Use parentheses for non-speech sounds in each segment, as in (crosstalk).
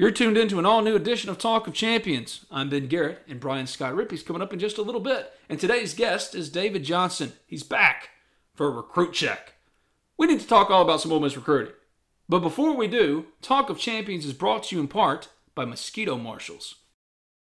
You're tuned into an all new edition of Talk of Champions. I'm Ben Garrett, and Brian Scott Rippee's coming up in just a little bit. And today's guest is David Johnson. He's back for a recruit check. We need to talk all about some Ole Miss recruiting. But before we do, Talk of Champions is brought to you in part by Mosquito Marshals.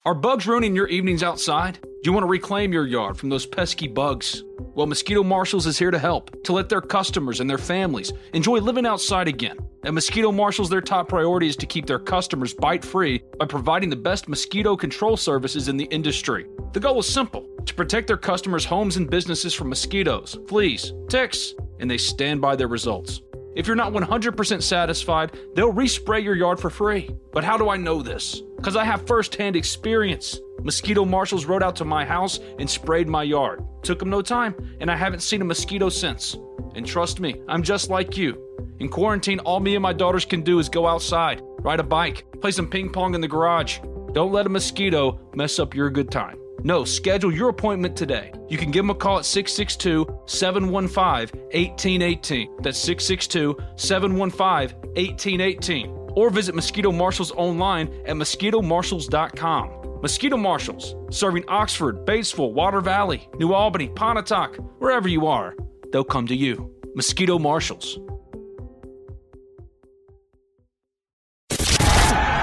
Are bugs ruining your evenings outside? Do you want to reclaim your yard from those pesky bugs? Well, Mosquito Marshals is here to help, to let their customers and their families enjoy living outside again. At Mosquito Marshals, their top priority is to keep their customers bite free by providing the best mosquito control services in the industry. The goal is simple to protect their customers' homes and businesses from mosquitoes, fleas, ticks, and they stand by their results. If you're not 100% satisfied, they'll respray your yard for free. But how do I know this? Because I have first hand experience. Mosquito marshals rode out to my house and sprayed my yard. Took them no time, and I haven't seen a mosquito since. And trust me, I'm just like you. In quarantine, all me and my daughters can do is go outside, ride a bike, play some ping pong in the garage. Don't let a mosquito mess up your good time. No, schedule your appointment today. You can give them a call at 662 715 1818. That's 662 715 1818. Or visit Mosquito Marshals online at mosquitomarshals.com. Mosquito Marshals, serving Oxford, Batesville, Water Valley, New Albany, Pontotoc, wherever you are, they'll come to you. Mosquito Marshals.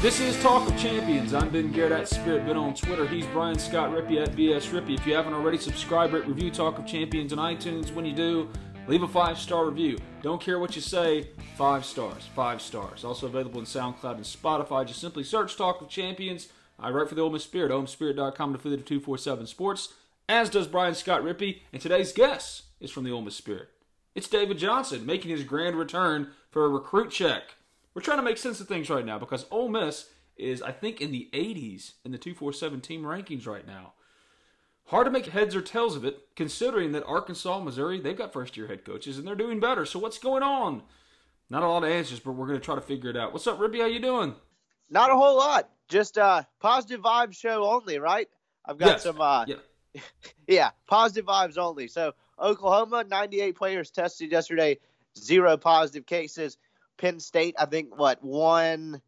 This is Talk of Champions. I'm Ben Garrett at Spirit Ben on Twitter. He's Brian Scott Rippee at BS Rippee. If you haven't already, subscribe, rate, review Talk of Champions on iTunes. When you do, leave a five star review. Don't care what you say, five stars. Five stars. Also available in SoundCloud and Spotify. Just simply search Talk of Champions. I write for the Ole Miss Spirit, OleMissSpirit.com, affiliate of 247 Sports, as does Brian Scott Rippee. And today's guest is from the Ole Miss Spirit. It's David Johnson making his grand return for a recruit check. We're trying to make sense of things right now because Ole Miss is, I think, in the 80s in the 247 team rankings right now. Hard to make heads or tails of it, considering that Arkansas, Missouri, they've got first year head coaches and they're doing better. So what's going on? Not a lot of answers, but we're going to try to figure it out. What's up, Ribby? How you doing? Not a whole lot. Just uh positive vibes show only, right? I've got Yes. some uh Yeah. (laughs) yeah, positive vibes only. So Oklahoma, 98 players tested yesterday, zero positive cases. Penn State, I think what one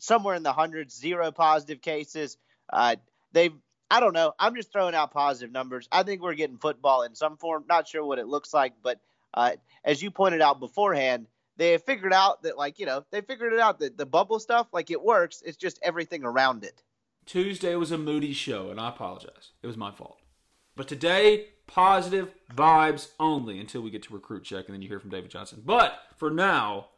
somewhere in the hundreds, zero positive cases. Uh, they've I don't know. I'm just throwing out positive numbers. I think we're getting football in some form. Not sure what it looks like, but uh, as you pointed out beforehand, they have figured out that like you know they figured it out that the bubble stuff like it works. It's just everything around it. Tuesday was a moody show, and I apologize. It was my fault. But today, positive vibes only until we get to recruit check, and then you hear from David Johnson. But for now,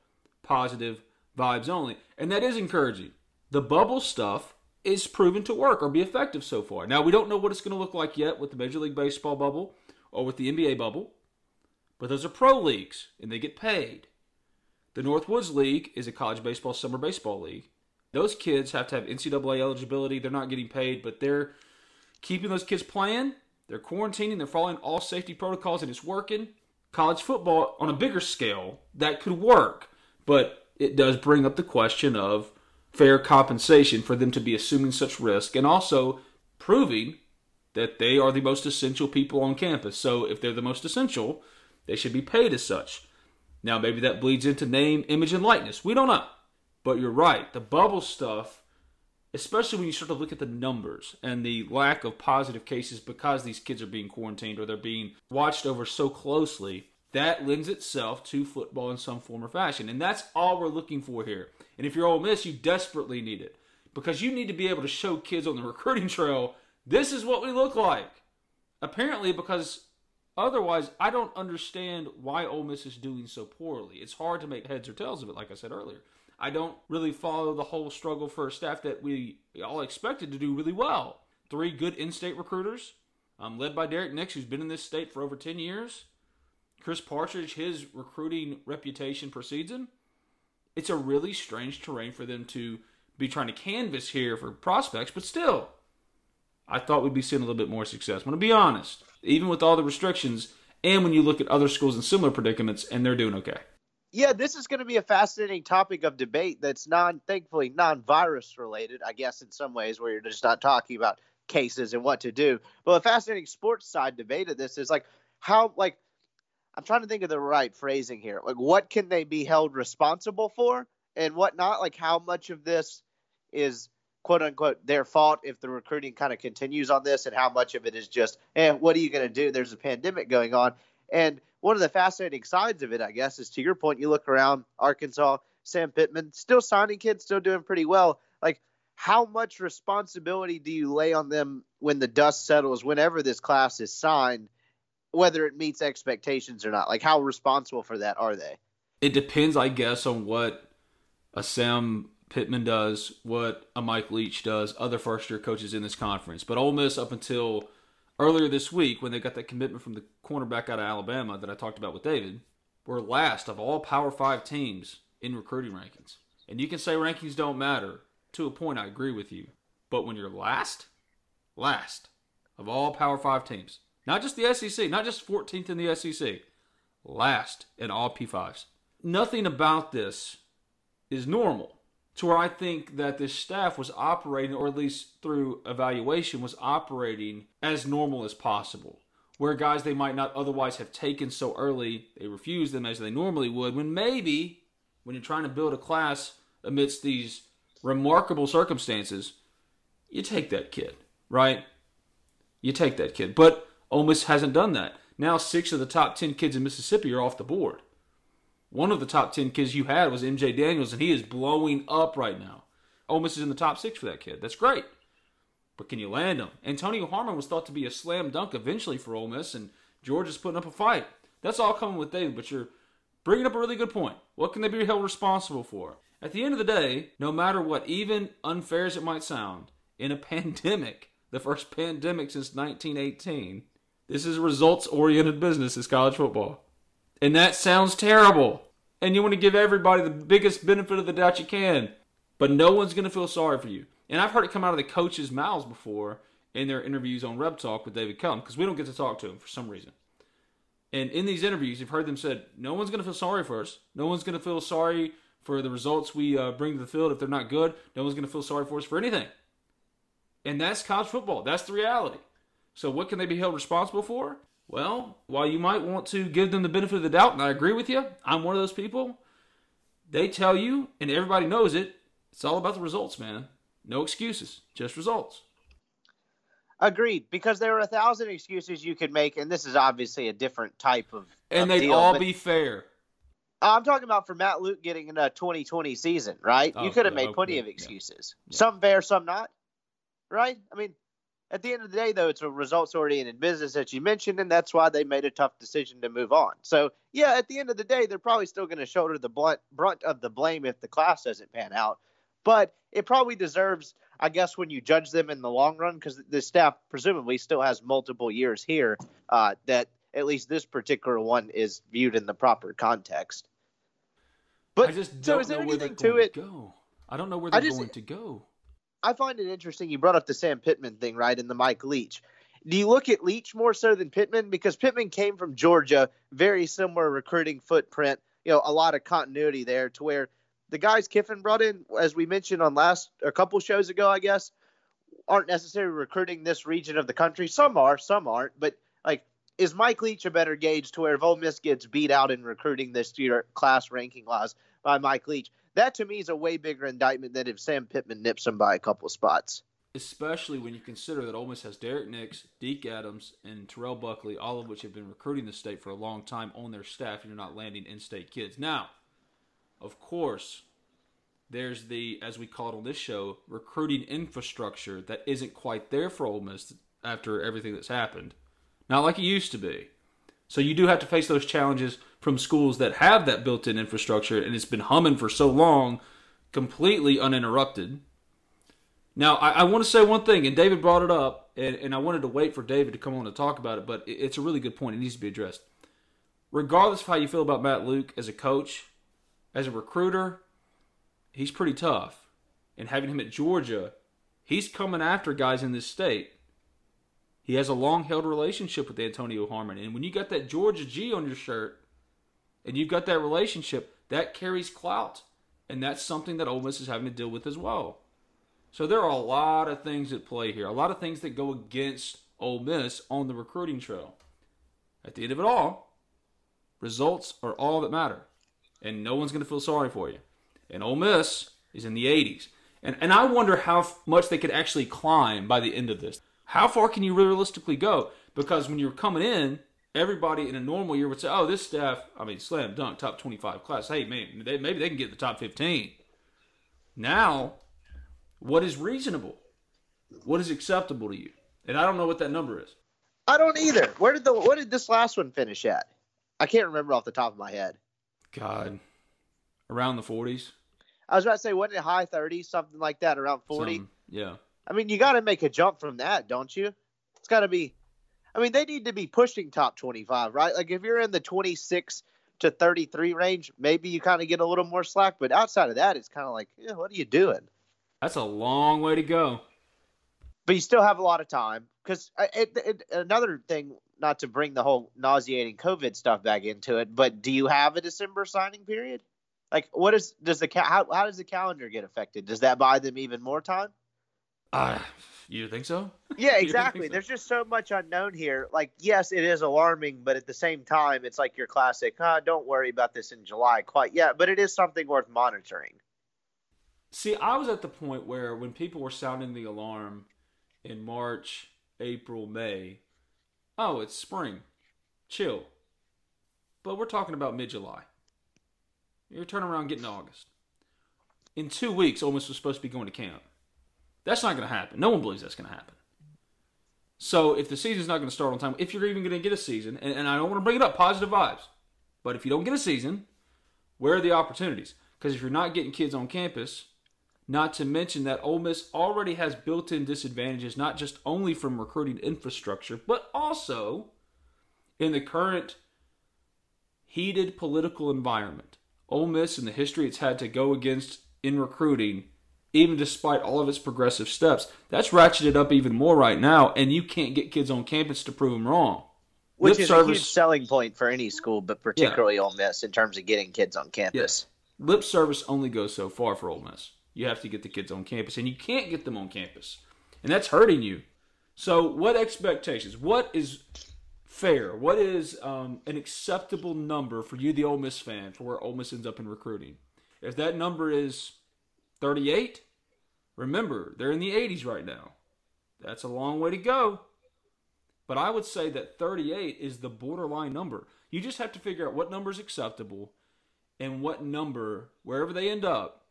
positive vibes only. And that is encouraging. The bubble stuff is proven to work or be effective so far. Now, we don't know what it's going to look like yet with the Major League Baseball bubble or with the NBA bubble, but those are pro leagues, and they get paid. The Northwoods League is a college baseball summer baseball league. Those kids have to have NCAA eligibility. They're not getting paid, but they're keeping those kids playing. They're quarantining. They're following all safety protocols, and it's working. College football, on a bigger scale, that could work, but it does bring up the question of fair compensation for them to be assuming such risk and also proving that they are the most essential people on campus. So if they're the most essential, they should be paid as such. Now, maybe that bleeds into name, image, and likeness. We don't know. But you're right. The bubble stuff, especially when you start to look at the numbers and the lack of positive cases because these kids are being quarantined or they're being watched over so closely, that lends itself to football in some form or fashion. And that's all we're looking for here. And if you're Ole Miss, you desperately need it because you need to be able to show kids on the recruiting trail this is what we look like. Apparently, because otherwise, I don't understand why Ole Miss is doing so poorly. It's hard to make heads or tails of it, like I said earlier. I don't really follow the whole struggle for a staff that we all expected to do really well. Three good in-state recruiters, um, led by Derrick Nix, who's been in this state for over 10 years. Chris Partridge, his recruiting reputation precedes him. It's a really strange terrain for them to be trying to canvas here for prospects, but still, I thought we'd be seeing a little bit more success. I'm going to be honest, even with all the restrictions, and when you look at other schools in similar predicaments, and they're doing okay yeah, this is going to be a fascinating topic of debate that's non, thankfully, non-virus related. I guess in some ways, where you're just not talking about cases and what to do. But a fascinating sports side debate of this is like how, like, I'm trying to think of the right phrasing here. Like, what can they be held responsible for, and what not? Like, how much of this is quote unquote their fault if the recruiting kind of continues on this, and how much of it is just, eh, what are you going to do? There's a pandemic going on, and one of the fascinating sides of it, I guess, is to your point, you look around Arkansas, Sam Pittman, still signing kids, still doing pretty well. Like, how much responsibility do you lay on them when the dust settles, whenever this class is signed, whether it meets expectations or not? Like, how responsible for that are they? It depends, I guess, on what a Sam Pittman does, what a Mike Leach does, other first year coaches in this conference. But Ole Miss, up until earlier this week when they got that commitment from the cornerback out of Alabama that I talked about with David, were last of all Power Five teams in recruiting rankings. And you can say rankings don't matter. To a point, I agree with you. But when you're last, last of all Power Five teams, not just the SEC, not just 14th in the SEC, last in all P5s. Nothing about this is normal to where I think that this staff was operating, or at least through evaluation, was operating as normal as possible. Where guys they might not otherwise have taken so early, they refuse them as they normally would, when maybe when you're trying to build a class amidst these remarkable circumstances, you take that kid, right? You take that kid. But Ole Miss hasn't done that. Now six of the top ten kids in Mississippi are off the board. One of the top 10 kids you had was MJ Daniels, and he is blowing up right now. Ole Miss is in the top six for that kid. That's great. But can you land him? Antonio Harmon was thought to be a slam dunk eventually for Ole Miss, and Georgia's putting up a fight. That's all coming with David, but you're bringing up a really good point. What can they be held responsible for? At the end of the day, no matter what, even unfair as it might sound, in a (laughs) pandemic, the first pandemic since 1918, this is results oriented business, is college football. And that sounds terrible. And you want to give everybody the biggest benefit of the doubt you can. But no one's going to feel sorry for you. And I've heard it come out of the coaches' mouths before in their interviews on Rep Talk with David Kellum because we don't get to talk to him for some reason. And in these interviews, you've heard them said, no one's going to feel sorry for us. No one's going to feel sorry for the results we uh, bring to the field if they're not good. No one's going to feel sorry for us for anything. And that's college football. That's the reality. So what can they be held responsible for? Well, while you might want to give them the benefit of the doubt, and I agree with you, I'm one of those people. They tell you, and everybody knows it, it's all about the results, man. No excuses, just results. Agreed, because there are a thousand excuses you could make, and this is obviously a different type of. And of they'd deal, all be fair. I'm talking about for Matt Luke getting in a 2020 season, right? Oh, you could have made plenty okay, of excuses. Yeah. Some fair, some not. Right? I mean, at the end of the day, though, it's a results oriented business that you mentioned, and that's why they made a tough decision to move on. So, yeah, at the end of the day, they're probably still going to shoulder the blunt, brunt of the blame if the class doesn't pan out. But it probably deserves, I guess, when you judge them in the long run, because the staff presumably still has multiple years here, uh, that at least this particular one is viewed in the proper context. But I just don't is there know where they're anything going to it? go. I don't know where they're just- going to go. I find it interesting. You brought up the Sam Pittman thing, right? And the Mike Leach. Do you look at Leach more so than Pittman? Because Pittman came from Georgia, very similar recruiting footprint, you know, a lot of continuity there to where the guys Kiffin brought in, as we mentioned on last a couple shows ago, I guess, aren't necessarily recruiting this region of the country. Some are, some aren't. But like, is Mike Leach a better gauge to where if Ole Miss gets beat out in recruiting this year, class ranking wise by Mike Leach? That to me is a way bigger indictment than if Sam Pittman nips him by a couple spots. Especially when you consider that Ole Miss has Derrick Nix, Deke Adams, and Terrell Buckley, all of which have been recruiting the state for a long time on their staff, and you're not landing in-state kids. Now, of course, there's the, as we call it on this show, recruiting infrastructure that isn't quite there for Ole Miss after everything that's happened. Not like it used to be. So you do have to face those challenges from schools that have that built-in infrastructure and it's been humming for so long, completely uninterrupted. Now, I, I want to say one thing, and David brought it up, and, and I wanted to wait for David to come on to talk about it, but it, it's a really good point. It needs to be addressed. Regardless of how you feel about Matt Luke as a coach, as a recruiter, he's pretty tough. And having him at Georgia, he's coming after guys in this state. He has a long held relationship with Antonio Harmon. And when you got that Georgia G on your shirt and you've got that relationship, that carries clout. And that's something that Ole Miss is having to deal with as well. So there are a lot of things at play here, a lot of things that go against Ole Miss on the recruiting trail. At the end of it all, results are all that matter. And no one's going to feel sorry for you and Ole Miss is in the 80s. And, and I wonder how much they could actually climb by the end of this. How far can you realistically go? Because when you're coming in, everybody in a normal year would say, oh, this staff, I mean, slam dunk, top 25 class. Hey, man, they, maybe they can get the top 15. Now, what is reasonable? What is acceptable to you? And I don't know what that number is. I don't either. Where did the what did this last one finish at? I can't remember off the top of my head. God, around the 40s. I was about to say, wasn't it high 30s, something like that, around 40? Some, yeah. I mean, you got to make a jump from that, don't you? It's got to be. I mean, they need to be pushing top 25, right? Like if you're in the 26 to 33 range, maybe you kind of get a little more slack. But outside of that, it's kind of like, yeah, what are you doing? That's a long way to go. But you still have a lot of time. Because uh, another thing, not to bring the whole nauseating COVID stuff back into it, but do you have a December signing period? Like, what is does the how how does the calendar get affected? Does that buy them even more time? Uh, you think so? (laughs) Yeah, exactly. so? There's just so much unknown here. Like, yes, it is alarming, but at the same time, it's like your classic. Huh, don't worry about this in July quite yet, but it is something worth monitoring. See, I was at the point where when people were sounding the alarm in March, April, May, oh, it's spring, chill. But we're talking about mid July. You're turning around getting August. In two weeks, Ole Miss was supposed to be going to camp. That's not going to happen. No one believes that's going to happen. So if the season's not going to start on time, if you're even going to get a season, and, and I don't want to bring it up, positive vibes, but if you don't get a season, where are the opportunities? Because if you're not getting kids on campus, not to mention that Ole Miss already has built-in disadvantages, not just only from recruiting infrastructure, but also in the current heated political environment. Ole Miss and the history it's had to go against in recruiting, even despite all of its progressive steps, that's ratcheted up even more right now, and you can't get kids on campus to prove them wrong. Which Lip is service, a huge selling point for any school, but particularly yeah. Ole Miss in terms of getting kids on campus. Yes. Lip service only goes so far for Ole Miss. You have to get the kids on campus, and you can't get them on campus, and that's hurting you. So, what expectations? What is fair? What is um, an acceptable number for you, the Ole Miss fan, for where Ole Miss ends up in recruiting? If that number is 38, remember, they're in the 80s right now. That's a long way to go. But I would say that 38 is the borderline number. You just have to figure out what number is acceptable and what number, wherever they end up,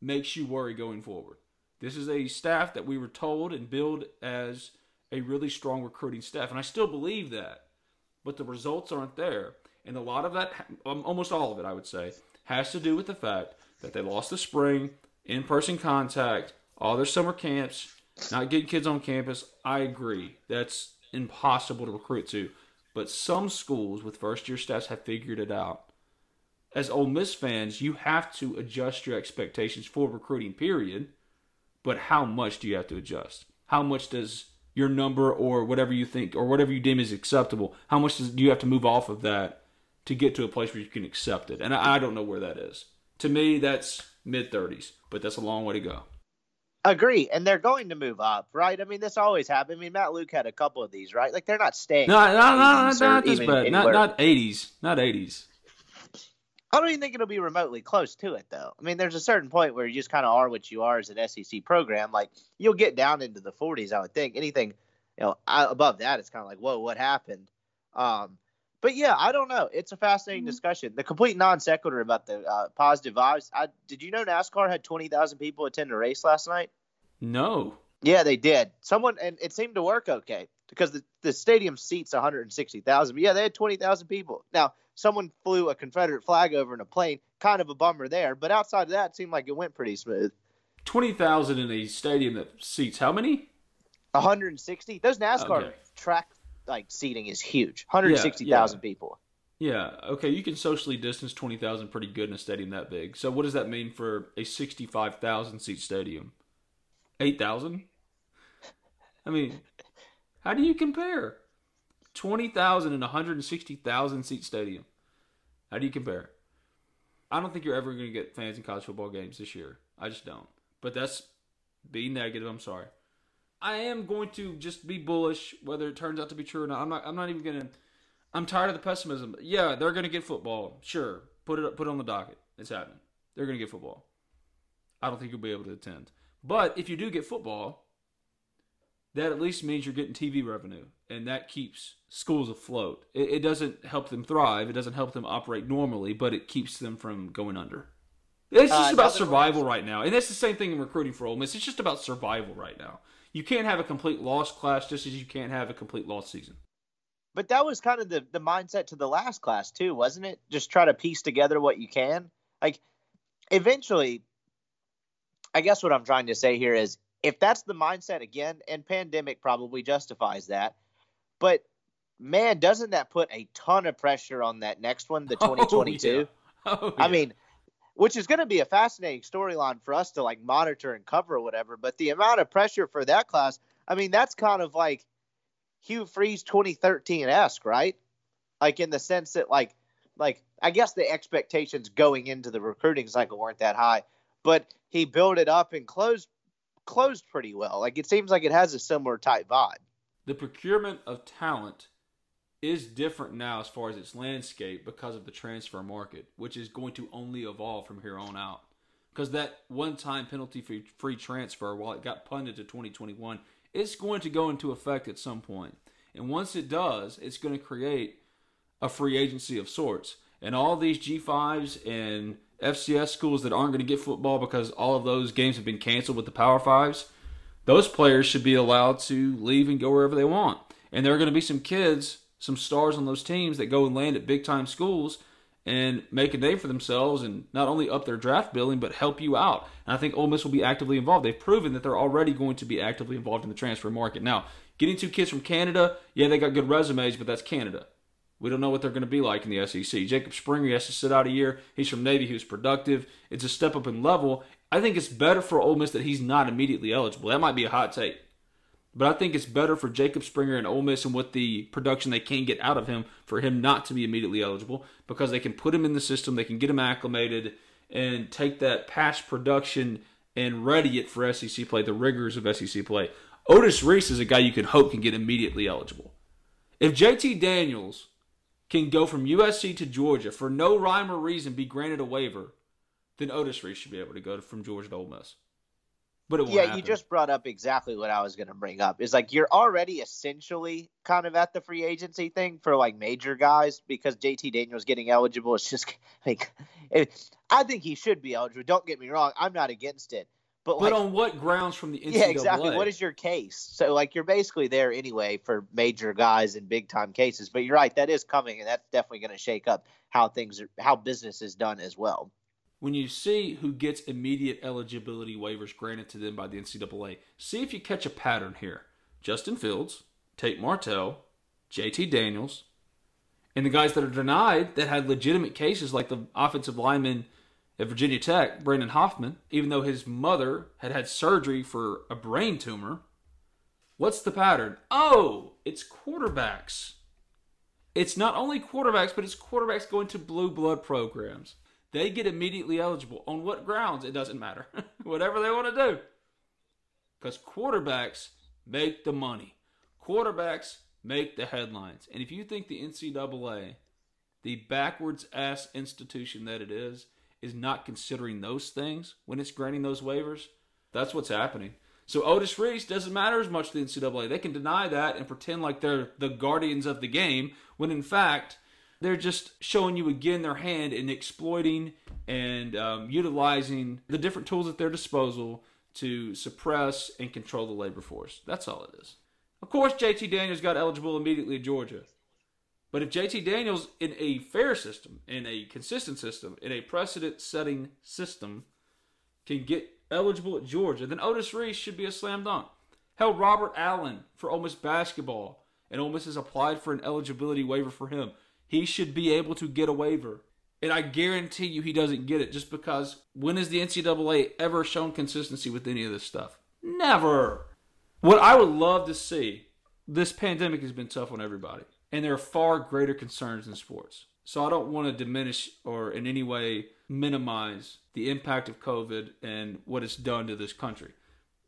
makes you worry going forward. This is a staff that we were told and billed as a really strong recruiting staff. And I still believe that. But the results aren't there. And a lot of that, um, almost all of it, I would say, has to do with the fact that they lost the spring, in person contact, all their summer camps, not getting kids on campus. I agree. That's impossible to recruit to. But some schools with first year staffs have figured it out. As Ole Miss fans, you have to adjust your expectations for recruiting, period. But how much do you have to adjust? How much does your number or whatever you think or whatever you deem is acceptable, how much does, do you have to move off of that to get to a place where you can accept it? And I, I don't know where that is. To me, that's mid 30s, but that's a long way to go. Agree, and they're going to move up, right? I mean, this always happens. I mean, Matt Luke had a couple of these, right? Like they're not staying. No, no, no, no, Even- not this bad. Not not eighties. Not eighties. I don't even think it'll be remotely close to it, though. I mean, there's a certain point where you just kind of are what you are as an SEC program. Like you'll get down into the 40s, I would think. Anything, you know, above that, it's kind of like, whoa, what happened? Um, but yeah, I don't know. It's a fascinating discussion. The complete non sequitur about the uh, positive vibes. I, did you know NASCAR had 20,000 people attend a race last night? No. Yeah, they did. Someone and it seemed to work okay because the, the stadium seats 160,000. But yeah, they had 20,000 people. Now, someone flew a Confederate flag over in a plane. Kind of a bummer there, but outside of that, it seemed like it went pretty smooth. Twenty thousand in a stadium that seats how many? 160. Those NASCAR Okay. track like seating is huge. 160,000 Yeah, yeah. people. Yeah. Okay, you can socially distance twenty thousand pretty good in a stadium that big. So what does that mean for a sixty-five thousand seat stadium? Eight thousand. I mean, how do you compare twenty thousand and one hundred and sixty thousand seat stadium? How do you compare? I don't think you're ever going to get fans in college football games this year. I just don't. But that's being negative. I'm sorry. I am going to just be bullish, whether it turns out to be true or not. I'm not. I'm not even going to. I'm tired of the pessimism. Yeah, they're going to get football. Sure, put it put it on the docket. It's happening. They're going to get football. I don't think you'll be able to attend. But if you do get football, that at least means you're getting TV revenue, and that keeps schools afloat. It, it doesn't help them thrive. It doesn't help them operate normally, but it keeps them from going under. It's just Uh, about survival right now, and that's the same thing in recruiting for Ole Miss. It's just about survival right now. You can't have a complete lost class, just as you can't have a complete lost season. But that was kind of the, the mindset to the last class too, wasn't it? Just try to piece together what you can. Like eventually, I guess what I'm trying to say here is if that's the mindset again, and pandemic probably justifies that, but man, doesn't that put a ton of pressure on that next one, the 2022? (laughs) Oh, yeah. Oh, I mean, which is going to be a fascinating storyline for us to like monitor and cover or whatever. But the amount of pressure for that class, I mean, that's kind of like Hugh Freeze 2013 esque, right? Like in the sense that like like I guess the expectations going into the recruiting cycle weren't that high, but he built it up and closed closed pretty well. Like it seems like it has a similar type vibe. the procurement of talent is different now as far as its landscape because of the transfer market, which is going to only evolve from here on out. Because that one time penalty free, free transfer, while it got punted to 2021, it's going to go into effect at some point. And once it does, it's going to create a free agency of sorts. And all these G5s and FCS schools that aren't going to get football because all of those games have been canceled with the Power Fives, those players should be allowed to leave and go wherever they want. And there are going to be some kids, some stars on those teams that go and land at big time schools and make a name for themselves and not only up their draft billing but help you out. And I think Ole Miss will be actively involved. They've proven that they're already going to be actively involved in the transfer market. Now, getting two kids from Canada, yeah, they got good resumes, but that's Canada. We don't know what they're going to be like in the SEC. Jacob Springer has to sit out a year. He's from Navy. He was productive. It's a step up in level. I think it's better for Ole Miss that he's not immediately eligible. That might be a hot take. But I think it's better for Jacob Springer and Ole Miss and what the production they can get out of him for him not to be immediately eligible because they can put him in the system, they can get him acclimated, and take that past production and ready it for SEC play, the rigors of SEC play. Otis Reese is a guy you can hope can get immediately eligible. If JT Daniels can go from USC to Georgia for no rhyme or reason be granted a waiver, then Otis Reese should be able to go from Georgia to Ole Miss. But it won't Yeah, happen. you just brought up exactly what I was going to bring up. Is like you're already essentially kind of at the free agency thing for like major guys because JT Daniels getting eligible is just (laughs) like it, I think he should be eligible. Don't get me wrong, I'm not against it. But, But like, on what grounds from the NCAA? yeah, exactly. What is your case? So like you're basically there anyway for major guys in big time cases. But you're right, that is coming, and that's definitely going to shake up how things are, how business is done as well. When you see who gets immediate eligibility waivers granted to them by the NCAA, see if you catch a pattern here. Justin Fields, Tate Martell, JT Daniels, and the guys that are denied that had legitimate cases like the offensive lineman at Virginia Tech, Brandon Hoffman, even though his mother had had surgery for a brain tumor. What's the pattern? Oh, it's quarterbacks. It's not only quarterbacks, but it's quarterbacks going to blue blood programs. They get immediately eligible. On what grounds? It doesn't matter. (laughs) Whatever they want to do. because quarterbacks make the money. Quarterbacks make the headlines. And if you think the NCAA, the backwards ass institution that it is, is not considering those things when it's granting those waivers, that's what's happening. So Otis Reese doesn't matter as much to the NCAA. They can deny that and pretend like they're the guardians of the game when in fact they're just showing you again their hand in exploiting and um, utilizing the different tools at their disposal to suppress and control the labor force. That's all it is. Of course, JT Daniels got eligible immediately at Georgia. But if JT Daniels, in a fair system, in a consistent system, in a precedent setting system, can get eligible at Georgia, then Otis Reese should be a slam dunk. Hell, Robert Allen for Ole Miss basketball, and Ole Miss has applied for an eligibility waiver for him. He should be able to get a waiver. And I guarantee you he doesn't get it just because when has the NCAA ever shown consistency with any of this stuff? Never. What I would love to see, this pandemic has been tough on everybody, and there are far greater concerns in sports. So I don't want to diminish or in any way minimize the impact of COVID and what it's done to this country.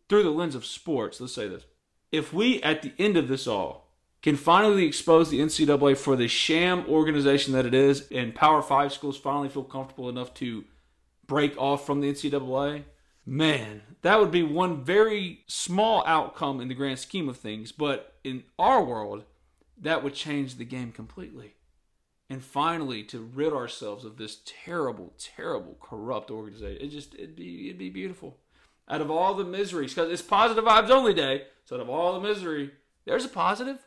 Through the lens of sports, let's say this. If we, at the end of this all, can finally expose the NCAA for the sham organization that it is, and Power Five schools finally feel comfortable enough to break off from the NCAA, man, that would be one very small outcome in the grand scheme of things. But in our world, that would change the game completely. And finally, to rid ourselves of this terrible, terrible, corrupt organization, it just it'd be it'd be beautiful. Out of all the miseries, because it's positive vibes only day. So out of all the misery, there's a positive.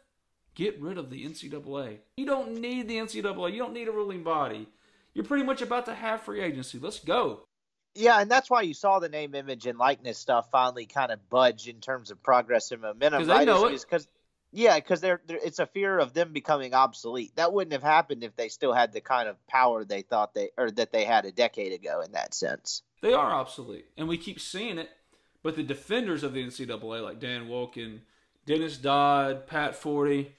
Get rid of the NCAA. You don't need the NCAA. You don't need a ruling body. You're pretty much about to have free agency. Let's go. Yeah, and that's why you saw the name, image, and likeness stuff finally kind of budge in terms of progress and momentum. Because they know it. Because yeah, because they're, they're it's a fear of them becoming obsolete. That wouldn't have happened if they still had the kind of power they thought they or that they had a decade ago. In that sense, They are obsolete, and we keep seeing it. But the defenders of the NCAA, like Dan Wolken, Dennis Dodd, Pat Forde,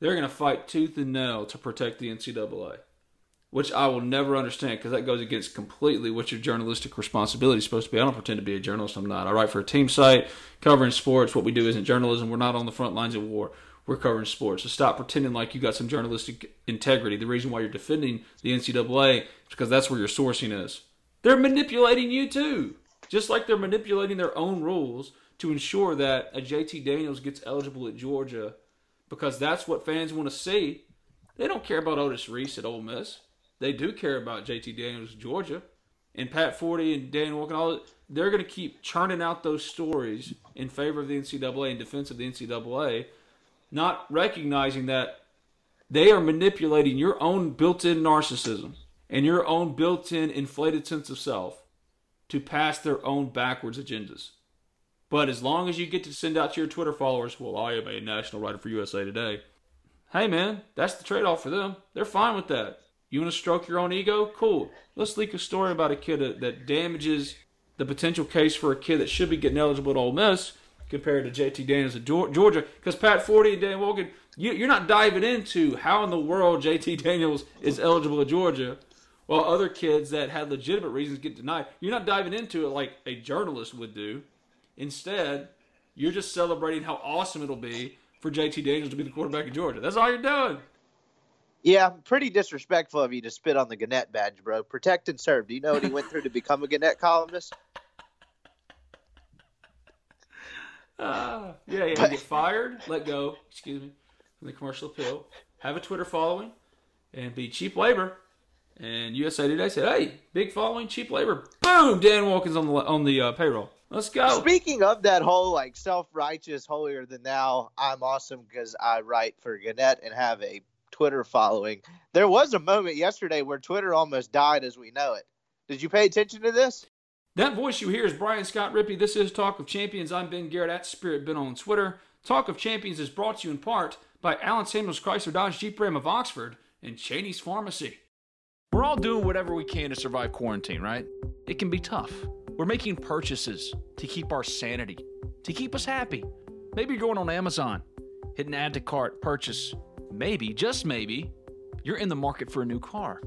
they're going to fight tooth and nail to protect the NCAA, which I will never understand because that goes against completely what your journalistic responsibility is supposed to be. I don't pretend to be a journalist. I'm not. I write for a team site covering sports. What we do isn't journalism. We're not on the front lines of war. We're covering sports. So stop pretending like you got some journalistic integrity. The reason why you're defending the NCAA is because that's where your sourcing is. They're manipulating you too, just like they're manipulating their own rules to ensure that a JT Daniels gets eligible at Georgia because that's what fans want to see. They don't care about Otis Reese at Ole Miss. They do care about JT Daniels Georgia. And Pat Forde and Dan Wolken, all they're going to keep churning out those stories in favor of the NCAA in defense of the NCAA, not recognizing that they are manipulating your own built-in narcissism and your own built-in inflated sense of self to pass their own backwards agendas. But as long as you get to send out to your Twitter followers, well, I am a national writer for USA Today. Hey, man, that's the trade off for them. They're fine with that. You want to stroke your own ego? Cool. Let's leak a story about a kid that, that damages the potential case for a kid that should be getting eligible at Ole Miss compared to JT Daniels at Georgia. Because Pat Forde and Dan Wolken, you, you're not diving into how in the world JT (laughs) Daniels is eligible at Georgia while other kids that had legitimate reasons get denied. You're not diving into it like a journalist would do. Instead, you're just celebrating how awesome it'll be for JT Daniels to be the quarterback of Georgia. That's all you're doing. yeah, pretty disrespectful of you to spit on the Gannett badge, bro. Protect and serve. Do you know what he went through to become a Gannett columnist? (laughs) Uh, yeah, yeah. Get fired, let go, excuse me, from the commercial appeal, have a Twitter following, and be cheap labor. And USA Today said, "Hey, big following, cheap labor. Boom! Dan Wilkins on the on the uh, payroll. Let's go." Speaking of that whole like self-righteous, holier than thou, I'm awesome because I write for Gannett and have a Twitter following. There was a moment yesterday where Twitter almost died as we know it. Did you pay attention to this? That voice you hear is Brian Scott Rippee. This is Talk of Champions. I'm Ben Garrett at Spirit Ben on Twitter. Talk of Champions is brought to you in part by Allen Samuels Chrysler Dodge Jeep Ram of Oxford and Cheney's Pharmacy. We're all doing whatever we can to survive quarantine, right? It can be tough. We're making purchases to keep our sanity, to keep us happy. Maybe you're going on Amazon, hit an add to cart, purchase. Maybe, just maybe, you're in the market for a new car.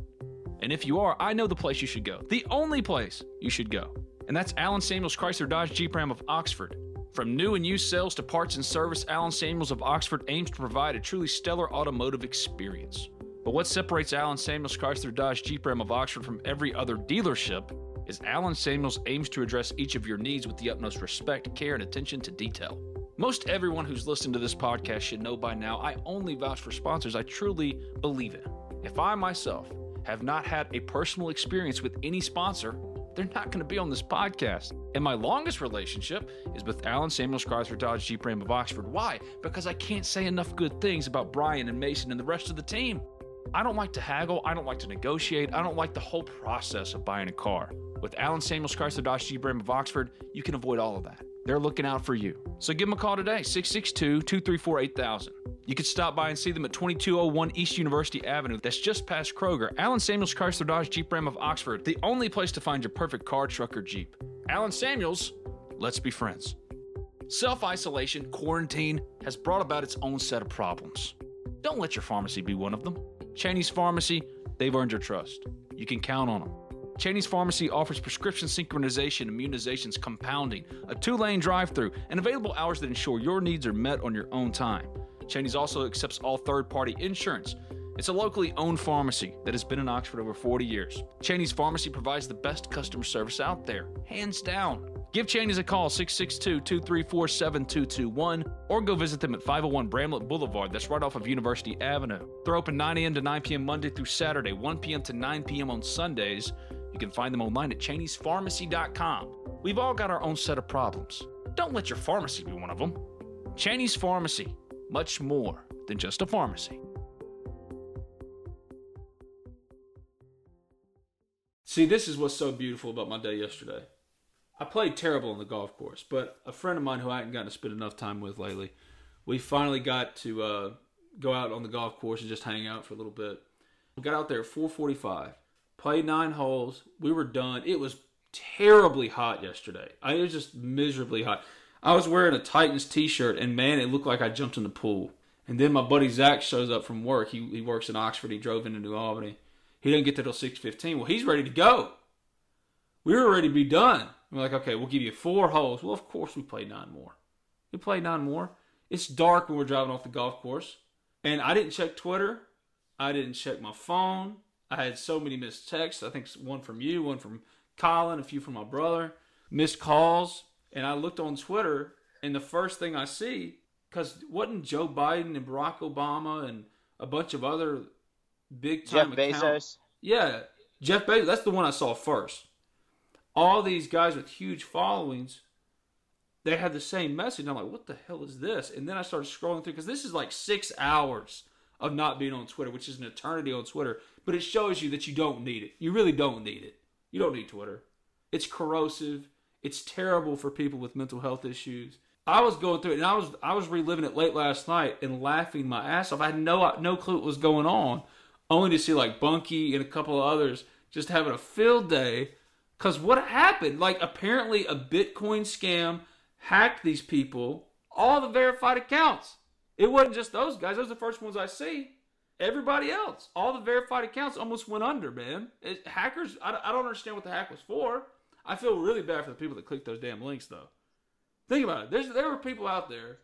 And if you are, I know the place you should go. The only place you should go. And that's Allen Samuels Chrysler Dodge Jeep Ram of Oxford. From new and used sales to parts and service, Allen Samuels of Oxford aims to provide a truly stellar automotive experience. But what separates Allen Samuels Chrysler Dodge Jeep Ram of Oxford from every other dealership is Allen Samuels aims to address each of your needs with the utmost respect, care, and attention to detail. Most everyone who's listened to this podcast should know by now I only vouch for sponsors I truly believe in. If I myself have not had a personal experience with any sponsor, they're not going to be on this podcast. And my longest relationship is with Allen Samuels Chrysler Dodge Jeep Ram of Oxford. Why? Because I can't say enough good things about Brian and Mason and the rest of the team. I don't like to haggle. I don't like to negotiate. I don't like the whole process of buying a car. With Allen Samuels Chrysler Dodge Jeep Ram of Oxford, you can avoid all of that. They're looking out for you. So give them a call today, 662 234 8000. You can stop by and see them at 2201 East University Avenue. That's just past Kroger. Allen Samuels Chrysler Dodge Jeep Ram of Oxford, the only place to find your perfect car, truck, or Jeep. Allen Samuels, let's be friends. Self isolation, quarantine has brought about its own set of problems. Don't let your pharmacy be one of them. Cheney's Pharmacy, they've earned your trust. You can count on them. Cheney's Pharmacy offers prescription synchronization, immunizations, compounding, a two lane drive through, and available hours that ensure your needs are met on your own time. Cheney's also accepts all third party insurance. It's a locally owned pharmacy that has been in Oxford over 40 years. Cheney's Pharmacy provides the best customer service out there, hands down. Give Cheney's a call, 662 234 7221, or go visit them at 501 Bramlett Boulevard. That's right off of University Avenue. They're open 9 a.m. to 9 p.m. Monday through Saturday, 1 p.m. to 9 p.m. on Sundays. You can find them online at Cheney'sPharmacy.com. We've all got our own set of problems. Don't let your pharmacy be one of them. Cheney's Pharmacy, much more than just a pharmacy. See, this is what's so beautiful about my day yesterday. I played terrible on the golf course, but a friend of mine who I hadn't gotten to spend enough time with lately, we finally got to uh, go out on the golf course and just hang out for a little bit. We got out there at 4:45, played nine holes. We were done. It was terribly hot yesterday. I, it was just miserably hot. I was wearing a Titans T-shirt, and man, it looked like I jumped in the pool. And then my buddy Zach shows up from work. He he works in Oxford. He drove into New Albany. He didn't get there till 6:15. Well, he's ready to go. We were ready to be done. We're like, okay, we'll give you four holes. Well, of course we played nine more. We played nine more. It's dark when we're driving off the golf course, and I didn't check Twitter. I didn't check my phone. I had so many missed texts. I think one from you, one from Colin, a few from my brother, missed calls. And I looked on Twitter, and the first thing I see, because wasn't Joe Biden and Barack Obama and a bunch of other big time Jeff Bezos. Yeah, Jeff Bezos. That's the one I saw first. All these guys with huge followings, they had the same message. I'm like, what the hell is this? And then I started scrolling through because this is like six hours of not being on Twitter, which is an eternity on Twitter. But it shows you that you don't need it. You really don't need it. You don't need Twitter. It's corrosive. It's terrible for people with mental health issues. I was going through it, and I was I was reliving it late last night and laughing my ass off. I had no no clue what was going on, only to see like Bunky and a couple of others just having a field day. Cause what happened? Like apparently a Bitcoin scam hacked these people, all the verified accounts. It wasn't just those guys; those are the first ones I see. Everybody else, all the verified accounts almost went under, man. It, hackers, I, I don't understand what the hack was for. I feel really bad for the people that clicked those damn links, though. Think about it. There's, there were people out there.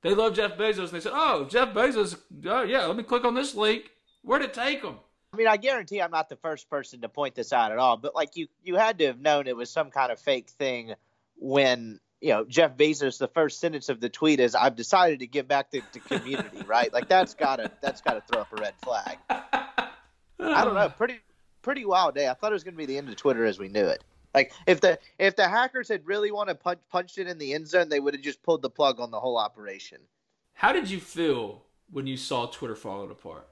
They love Jeff Bezos, and they said, "Oh, Jeff Bezos. Oh, yeah, let me click on this link. Where'd it take them?" I mean, I guarantee I'm not the first person to point this out at all, but like you, you had to have known it was some kind of fake thing when you know Jeff Bezos. The first sentence of the tweet is, "I've decided to give back to the community." (laughs) right? Like that's gotta that's gotta throw up a red flag. I don't know. Pretty pretty wild day. I thought it was gonna be the end of Twitter as we knew it. Like if the if the hackers had really want to punch punched it in the end zone, they would have just pulled the plug on the whole operation. How did you feel when you saw Twitter falling apart?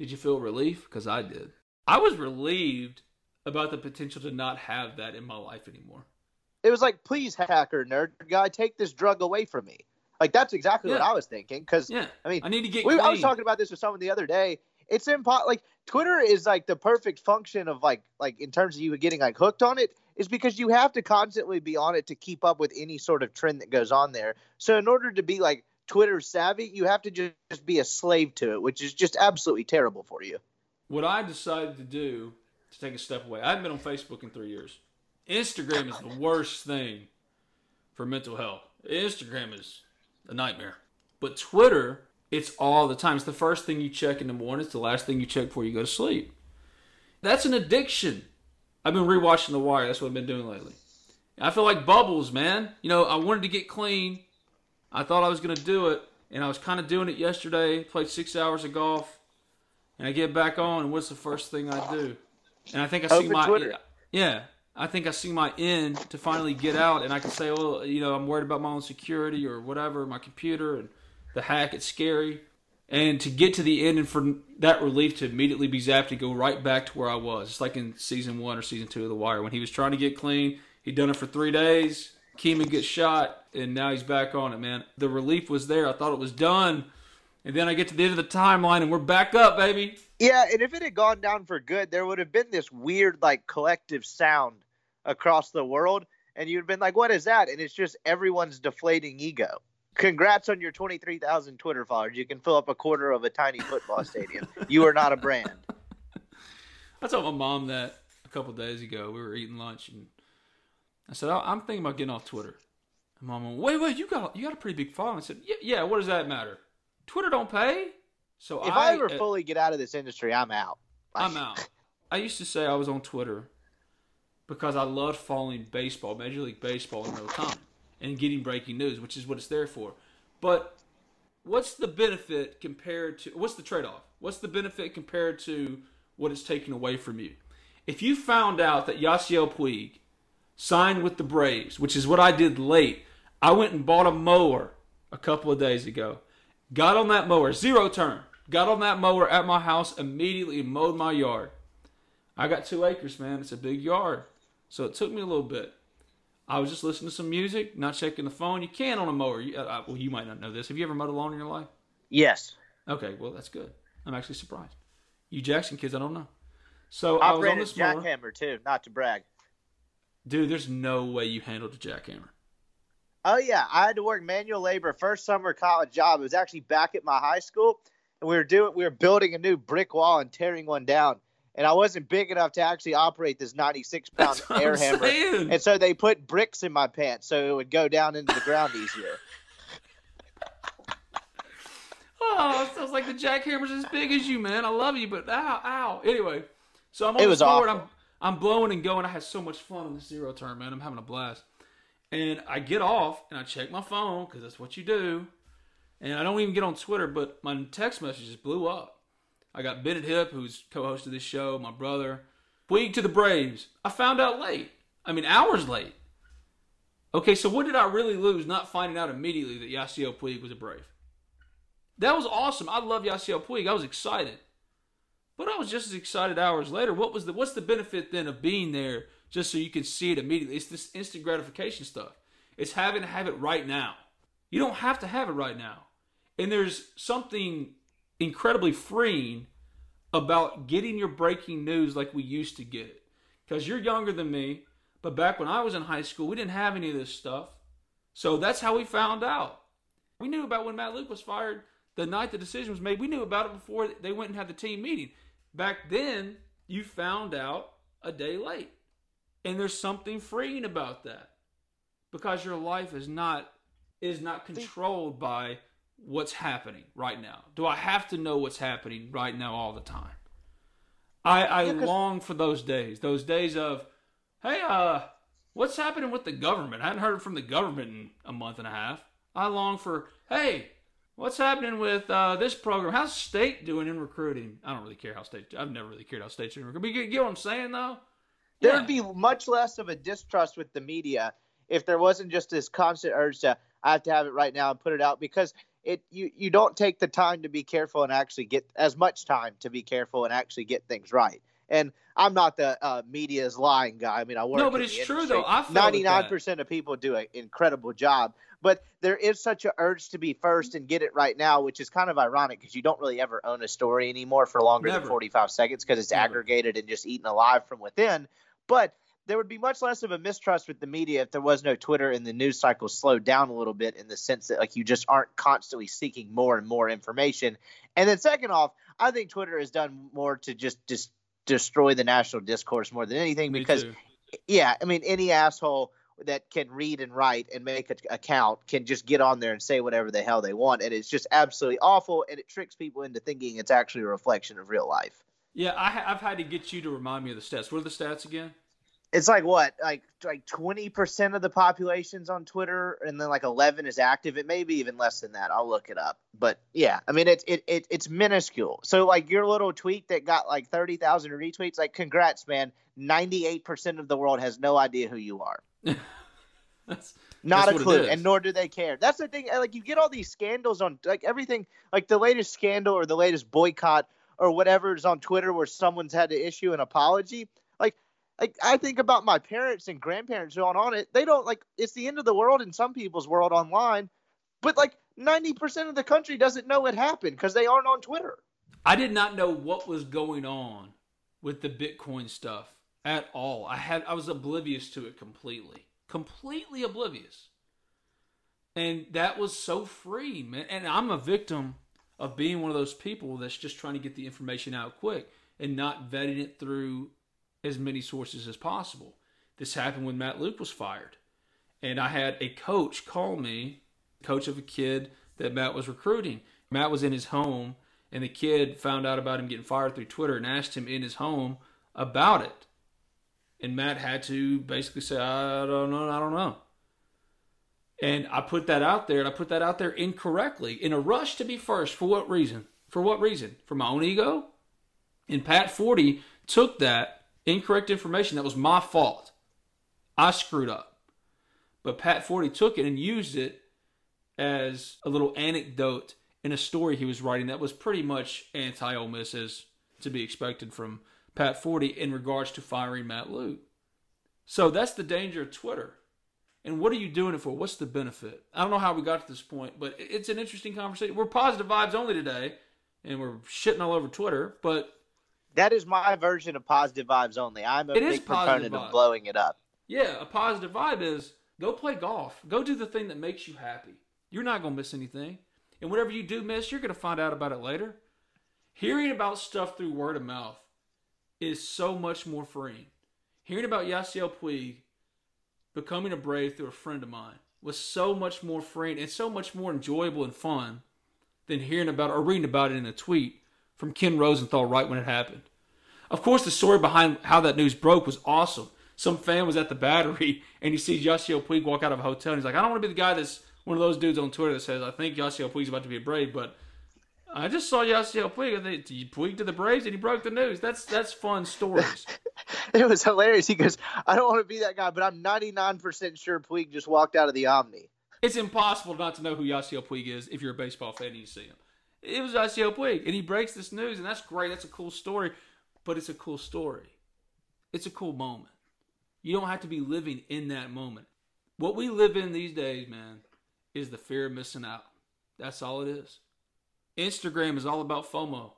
Did you feel relief? Because I did. I was relieved about the potential to not have that in my life anymore. It was like, please, hacker nerd guy, take this drug away from me. Like that's exactly what I was thinking. Because Yeah, I mean, I need to get we, I was talking about this with someone the other day. It's impo- like Twitter is like the perfect function of like like in terms of you getting like hooked on it is because you have to constantly be on it to keep up with any sort of trend that goes on there. So in order to be like Twitter savvy, you have to just, be a slave to it, which is just absolutely terrible for you. What I decided to do to take a step away. I haven't been on Facebook in three years. Instagram is the worst thing for mental health. Instagram is a nightmare. But Twitter, it's all the time. It's the first thing you check in the morning. It's the last thing you check before you go to sleep. That's an addiction. I've been rewatching The Wire. That's what I've been doing lately. I feel like bubbles, man. You know, I wanted to get clean. I thought I was going to do it, and I was kind of doing it yesterday. Played six hours of golf, and I get back on, and what's the first thing I do? And I think I see Open my Twitter. yeah. I think I see my end to finally get out, and I can say, well, you know, I'm worried about my own security or whatever, my computer and the hack. It's scary, and to get to the end and for that relief to immediately be zapped to go right back to where I was. It's like in season one or season two of The Wire when he was trying to get clean. He'd done it for three days. Keeman gets shot, and now he's back on it, man. The relief was there. I thought it was done. And then I get to the end of the timeline, and we're back up, baby. Yeah, and if it had gone down for good, there would have been this weird, like, collective sound across the world, and you'd have been like, "What is that?" And it's just everyone's deflating ego. Congrats on your 23,000 Twitter followers. You can fill up a quarter of a tiny football stadium. (laughs) You are not a brand. I told my mom that a couple days ago. We were eating lunch, and I said, "I- "I'm thinking about getting off Twitter." And mom went, "Wait, wait, you got you got a pretty big following." I said, "Yeah, yeah. What does that matter? Twitter don't pay." So If I, I ever uh, fully get out of this industry, I'm out. I'm out. I used to say I was on Twitter because I loved following baseball, Major League Baseball in real time, and getting breaking news, which is what it's there for. But what's the benefit compared to what's the trade off? What's the benefit compared to what it's taking away from you? If you found out that Yasiel Puig signed with the Braves, which is what I did late, I went and bought a mower a couple of days ago. Got on that mower, zero turn. Got on that mower at my house immediately mowed my yard. I got two acres, man. It's a big yard. So it took me a little bit. I was just listening to some music, not checking the phone. You can on a mower. You, uh, well, you might not know this. Have you ever mowed a lawn in your life? Yes. Okay, well, that's good. I'm actually surprised. You Jackson kids, I don't know. So I was on this mower. jackhammer, too, not to brag. Dude, there's no way you handled a jackhammer. Oh yeah, I had to work manual labor first summer college job. It was actually back at my high school, and we were doing we were building a new brick wall and tearing one down. And I wasn't big enough to actually operate this 96 pound air I'm hammer. saying. And so they put bricks in my pants so it would go down into the ground easier. (laughs) Oh, it sounds like the jackhammer's as big as you, man. I love you, but ow, ow. Anyway, so I'm on It the was board. Awful. I'm blowing and going. I had so much fun on the zero turn, man. I'm having a blast. And I get off and I check my phone because that's what you do. And I don't even get on Twitter, but my text messages blew up. I got Bennett Hip, who's co-host of this show, my brother. Puig to the Braves. I found out late. I mean, hours late. Okay, so what did I really lose not finding out immediately that Yasiel Puig was a Brave? That was awesome. I love Yasiel Puig. I was excited. But I was just as excited hours later. What was the what's the benefit then of being there just so you can see it immediately? It's this instant gratification stuff. It's having to have it right now. You don't have to have it right now. And there's something incredibly freeing about getting your breaking news like we used to get it. Because you're younger than me, but back when I was in high school, we didn't have any of this stuff. So that's how we found out. We knew about when Matt Luke was fired the night the decision was made. We knew about it before they went and had the team meeting. Back then, you found out a day late. And there's something freeing about that. Because your life is not is not controlled by what's happening right now. Do I have to know what's happening right now all the time? I, I Yeah, long for those days. Those days of, hey, uh, what's happening with the government? I hadn't heard from the government in a month and a half. I long for, hey, what's happening with uh, this program? How's state doing in recruiting? I don't really care how state. I've never really cared how state's doing in recruiting. But you get what I'm saying, though. There Yeah. would be much less of a distrust with the media if there wasn't just this constant urge to I have to have it right now and put it out because it you you don't take the time to be careful and actually get as much time to be careful and actually get things right. And I'm not the uh, media's lying guy. I mean, I work. No, but it's true, industry. though. With that. 99% of people do an incredible job, but there is such an urge to be first and get it right now, which is kind of ironic because you don't really ever own a story anymore for longer Never. than 45 seconds because it's Never. aggregated and just eaten alive from within. But there would be much less of a mistrust with the media if there was no Twitter and the news cycle slowed down a little bit in the sense that like you just aren't constantly seeking more and more information. And then second off, I think Twitter has done more to just just destroy the national discourse more than anything because yeah, I mean any asshole that can read and write and make an account can just get on there and say whatever the hell they want, and it's just absolutely awful, and it tricks people into thinking it's actually a reflection of real life. Yeah, I, have had to get you to remind me of the stats. What are the stats again? It's like what like like 20% of the population's on twitter and then like 11 is active. It may be even less than that. I'll look it up. But yeah i mean it's it, it it's minuscule. So like your little tweet that got like 30,000 retweets like congrats man. 98% of the world has no idea who you are. (laughs) That's not that's a clue and nor do they care. That's the thing like you get all these scandals on like everything like the latest scandal or the latest boycott or whatever is on twitter where someone's had to issue an apology like I think about my parents and grandparents who aren't on it. They don't like it's the end of the world in some people's world online, but like 90% of the country doesn't know it happened because they aren't on Twitter. I did not know what was going on with the Bitcoin stuff at all. I had I was oblivious to it completely. Completely oblivious. And that was so free, man. And I'm a victim of being one of those people that's just trying to get the information out quick and not vetting it through as many sources as possible. This happened when Matt Luke was fired. And I had a coach call me, coach of a kid that Matt was recruiting. Matt was in his home, and the kid found out about him getting fired through Twitter and asked him in his home about it. And Matt had to basically say, I don't know, I don't know. And I put that out there, and I put that out there incorrectly in a rush to be first. For what reason? For what reason? For my own ego? And Pat Forde took that incorrect information. That was my fault. I screwed up. But Pat Forde took it and used it as a little anecdote in a story he was writing that was pretty much anti Ole Miss as to be expected from Pat Forde in regards to firing Matt Luke. So that's the danger of Twitter. And what are you doing it for? What's the benefit? I don't know how we got to this point, but it's an interesting conversation. We're positive vibes only today, and we're shitting all over Twitter, but that is my version of positive vibes only. I'm a it big proponent of blowing it up. Yeah, a positive vibe is go play golf. Go do the thing that makes you happy. You're not going to miss anything. And whatever you do miss, you're going to find out about it later. Hearing about stuff through word of mouth is so much more freeing. Hearing about Yasiel Puig becoming a Brave through a friend of mine was so much more freeing and so much more enjoyable and fun than hearing about or reading about it in a tweet from Ken Rosenthal right when it happened. Of course, the story behind how that news broke was awesome. Some fan was at the battery (laughs) and he sees Yasiel Puig walk out of a hotel and he's like, I don't want to be the guy that's one of those dudes on Twitter that says, I think Yasiel Puig's about to be a Brave, but I just saw Yasiel Puig. and they Puig to the Braves and he broke the news. That's that's fun stories. (laughs) it was hilarious. He goes, I don't want to be that guy, but I'm 99% sure Puig just walked out of the Omni. It's impossible not to know who Yasiel Puig is if you're a baseball fan and you see him. It was Yasiel Puig, and he breaks this news, and that's great. That's a cool story, but it's a cool story. It's a cool moment. You don't have to be living in that moment. What we live in these days, man, is the fear of missing out. That's all it is. Instagram is all about FOMO.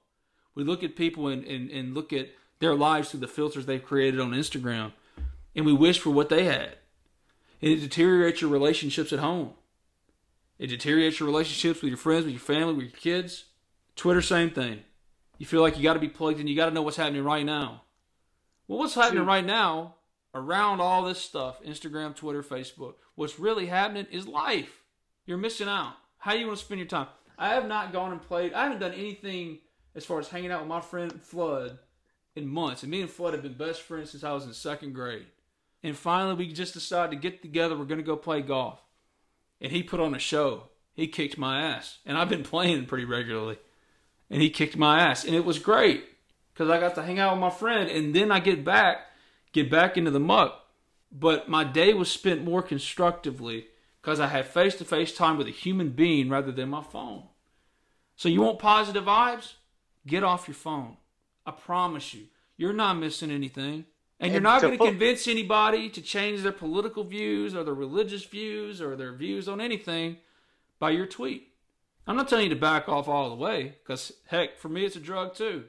We look at people and, and, and look at their lives through the filters they've created on Instagram, and we wish for what they had. And it deteriorates your relationships at home. It deteriorates your relationships with your friends, with your family, with your kids. Twitter, same thing. You feel like you got to be plugged in. You got to know what's happening right now. Well, what's happening right now around all this stuff Instagram, Twitter, Facebook what's really happening is life. You're missing out. How do you want to spend your time? I have not gone and played. I haven't done anything as far as hanging out with my friend Flood in months. And me and Flood have been best friends since I was in second grade. And finally, we just decided to get together. We're going to go play golf and he put on a show. He kicked my ass, and I've been playing pretty regularly, and he kicked my ass, and it was great because I got to hang out with my friend, and then I get back, get back into the muck. But my day was spent more constructively because I had face to face time with a human being rather than my phone. So you want positive vibes? Get off your phone. I promise you, you're not missing anything. And you're not going to convince anybody to change their political views or their religious views or their views on anything by your tweet. I'm not telling you to back off all the way because, heck, for me, it's a drug too.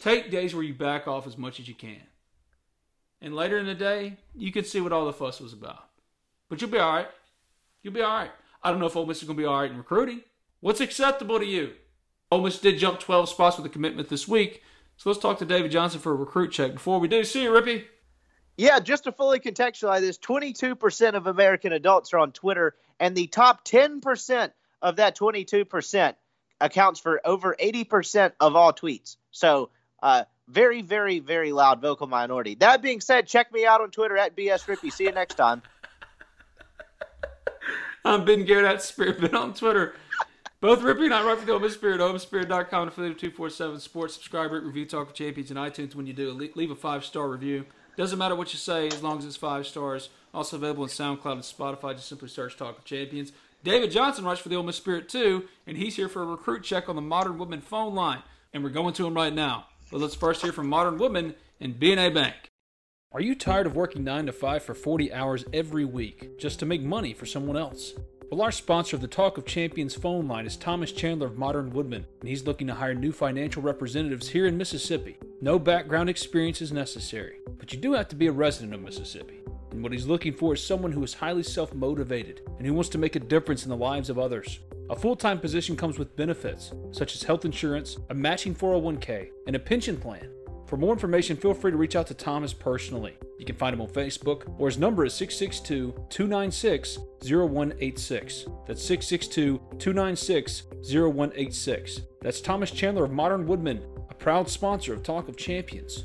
Take days where you back off as much as you can. And later in the day, you can see what all the fuss was about. But you'll be all right. You'll be all right. I don't know if Ole Miss is going to be all right in recruiting. What's acceptable to you? Ole Miss did jump 12 spots with a commitment this week, so let's talk to David Johnson for a recruit check. Before we do, see you, Rippee. Yeah, just to fully contextualize this, 22% of American adults are on Twitter, and the top 10% of that 22% accounts for over 80% of all tweets. So, uh, very, very, very loud vocal minority. That being said, check me out on Twitter at BS Rippee. See you next time. (laughs) I'm Ben Garrett at Spirit on Twitter. Both Rippee and I write for the Miss Spirit, OleMissSpirit.com, affiliate of 247 Sports. Subscribe, rate, review, talk with champions in iTunes. When you do, leave a five star review. Doesn't matter what you say as long as it's five stars. Also available on SoundCloud and Spotify. Just simply search Talk of Champions. David Johnson writes for the Ole Miss Spirit too, and he's here for a recruit check on the Modern Woodmen phone line. And we're going to him right now. But let's first hear from Modern Woodmen and BNA Bank. Are you tired of working 9 to 5 for 40 hours every week just to make money for someone else? Well, our sponsor of the Talk of Champions phone line is Thomas Chandler of Modern Woodmen, and he's looking to hire new financial representatives here in Mississippi. No background experience is necessary, but you do have to be a resident of Mississippi. And what he's looking for is someone who is highly self motivated and who wants to make a difference in the lives of others. A full time position comes with benefits, such as health insurance, a matching 401k, and a pension plan. For more information, feel free to reach out to Thomas personally. You can find him on Facebook, or his number is 662 296 0186. That's 662 296 0186. That's Thomas Chandler of Modern Woodmen, a proud sponsor of Talk of Champions.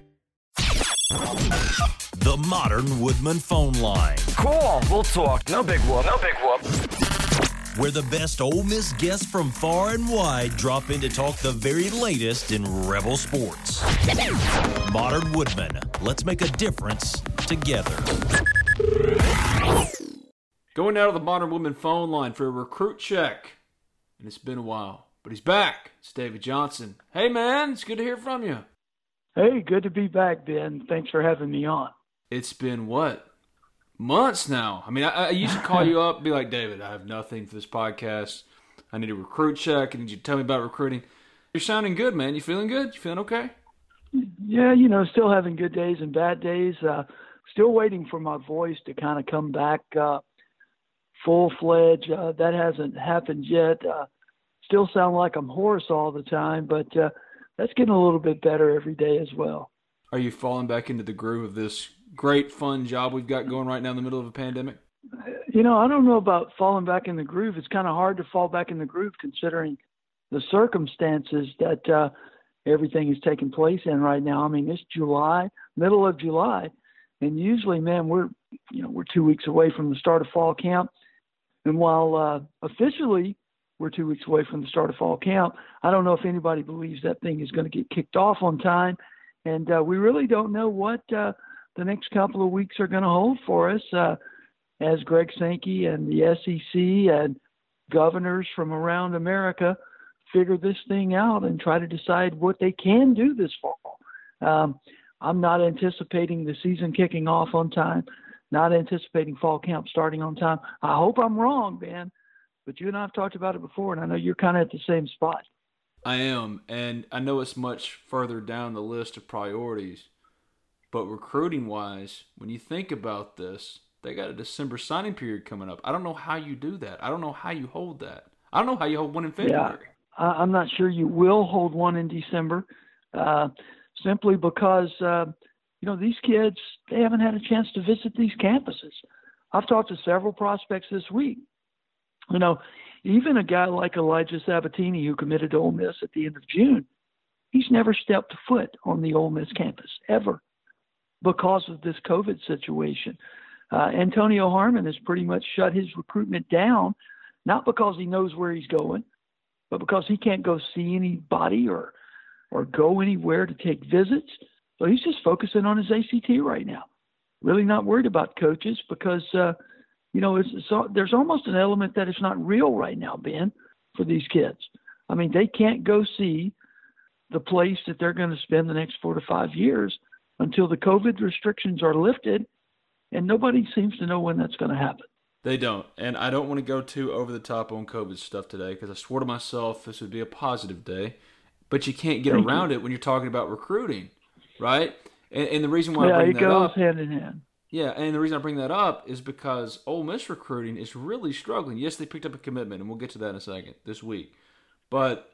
The Modern Woodmen phone line, Cool, we'll talk. No big whoop. No big whoop. where the best Ole Miss guests from far and wide drop in to talk the very latest in Rebel sports. Modern Woodmen. let's make a difference together. Going out of the Modern Woodmen phone line for a recruit check. And it's been a while, but he's back. It's David Johnson. Hey, man, it's good to hear from you. Hey, good to be back, Ben. Thanks for having me on. It's been what? Months now. I mean, I, I used to call you up, be like, David, I have nothing for this podcast. I need a recruit check. I need you to tell me about recruiting. You're sounding good, man. You feeling good? You feeling okay? Yeah, you know, still having good days and bad days. Uh, still waiting for my voice to kind of come back uh, full fledged. Uh, that hasn't happened yet. Uh, still sound like I'm hoarse all the time, but uh, that's getting a little bit better every day as well. Are you falling back into the groove of this great, fun job we've got going right now in the middle of a pandemic? You know, I don't know about falling back in the groove. It's kind of hard to fall back in the groove considering the circumstances that uh, everything is taking place in right now. I mean, it's July, middle of July, and usually, man, we're you know we're two weeks away from the start of fall camp. And while uh, officially we're two weeks away from the start of fall camp, I don't know if anybody believes that thing is going to get kicked off on time. And uh, we really don't know what uh, the next couple of weeks are going to hold for us. Uh, as Greg Sankey and the SEC and governors from around America figure this thing out and try to decide what they can do this fall. Um, I'm not anticipating the season kicking off on time, not anticipating fall camp starting on time. I hope I'm wrong, Ben, but you and I have talked about it before, and I know you're kind of at the same spot. I am, and I know it's much further down the list of priorities. But recruiting wise, when you think about this, they got a December signing period coming up. I don't know how you do that. I don't know how you hold that. I don't know how you hold one in February. Yeah, I'm not sure you will hold one in December, uh, simply because uh, you know these kids they haven't had a chance to visit these campuses. I've talked to several prospects this week. You know, even a guy like Elijah Sabatini who committed to Ole Miss at the end of June, he's never stepped foot on the Ole Miss campus ever because of this COVID situation. Uh, Antonio Harmon has pretty much shut his recruitment down, not because he knows where he's going, but because he can't go see anybody or or go anywhere to take visits. So he's just focusing on his ACT right now. Really not worried about coaches because uh, you know it's, so there's almost an element that it's not real right now, Ben, for these kids. I mean, they can't go see the place that they're going to spend the next four to five years until the COVID restrictions are lifted, and nobody seems to know when that's going to happen. They don't, and I don't want to go too over the top on COVID stuff today because I swore to myself this would be a positive day, but you can't get Thank around you. it when you're talking about recruiting, right? And, and the reason why I bring it that goes up, hand in hand. Yeah, and the reason I bring that up is because Ole Miss recruiting is really struggling. Yes, they picked up a commitment, and we'll get to that in a second this week, but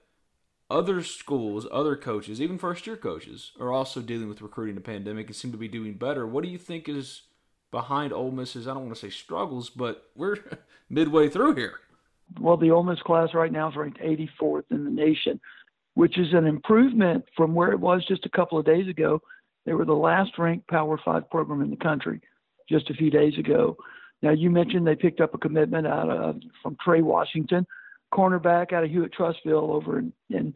other schools, other coaches, even first year coaches, are also dealing with recruiting the pandemic and seem to be doing better. What do you think is behind Ole Miss's? I don't want to say struggles, but we're (laughs) midway through here. Well, the Ole Miss class right now is ranked 84th in the nation, which is an improvement from where it was just a couple of days ago. They were the last ranked Power Five program in the country just a few days ago. Now, you mentioned they picked up a commitment out of from Trey Washington, cornerback out of Hewitt Trussville over in, in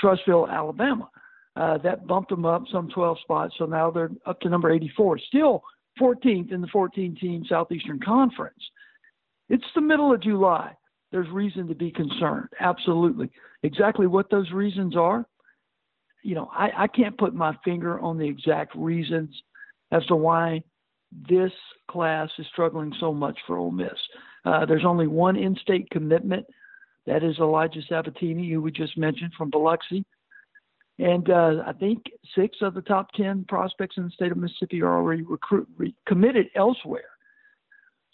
Trussville, Alabama. Uh, that bumped them up some 12 spots, so now they're up to number 84. Still 14th in the 14 team Southeastern Conference. It's the middle of July. There's reason to be concerned. Absolutely. Exactly what those reasons are, you know, I, I can't put my finger on the exact reasons as to why this class is struggling so much for Ole Miss. Uh, there's only one in-state commitment. That is Elijah Sabatini, who we just mentioned from Biloxi. And uh, I think six of the top 10 prospects in the state of Mississippi are already recruit, re- committed elsewhere.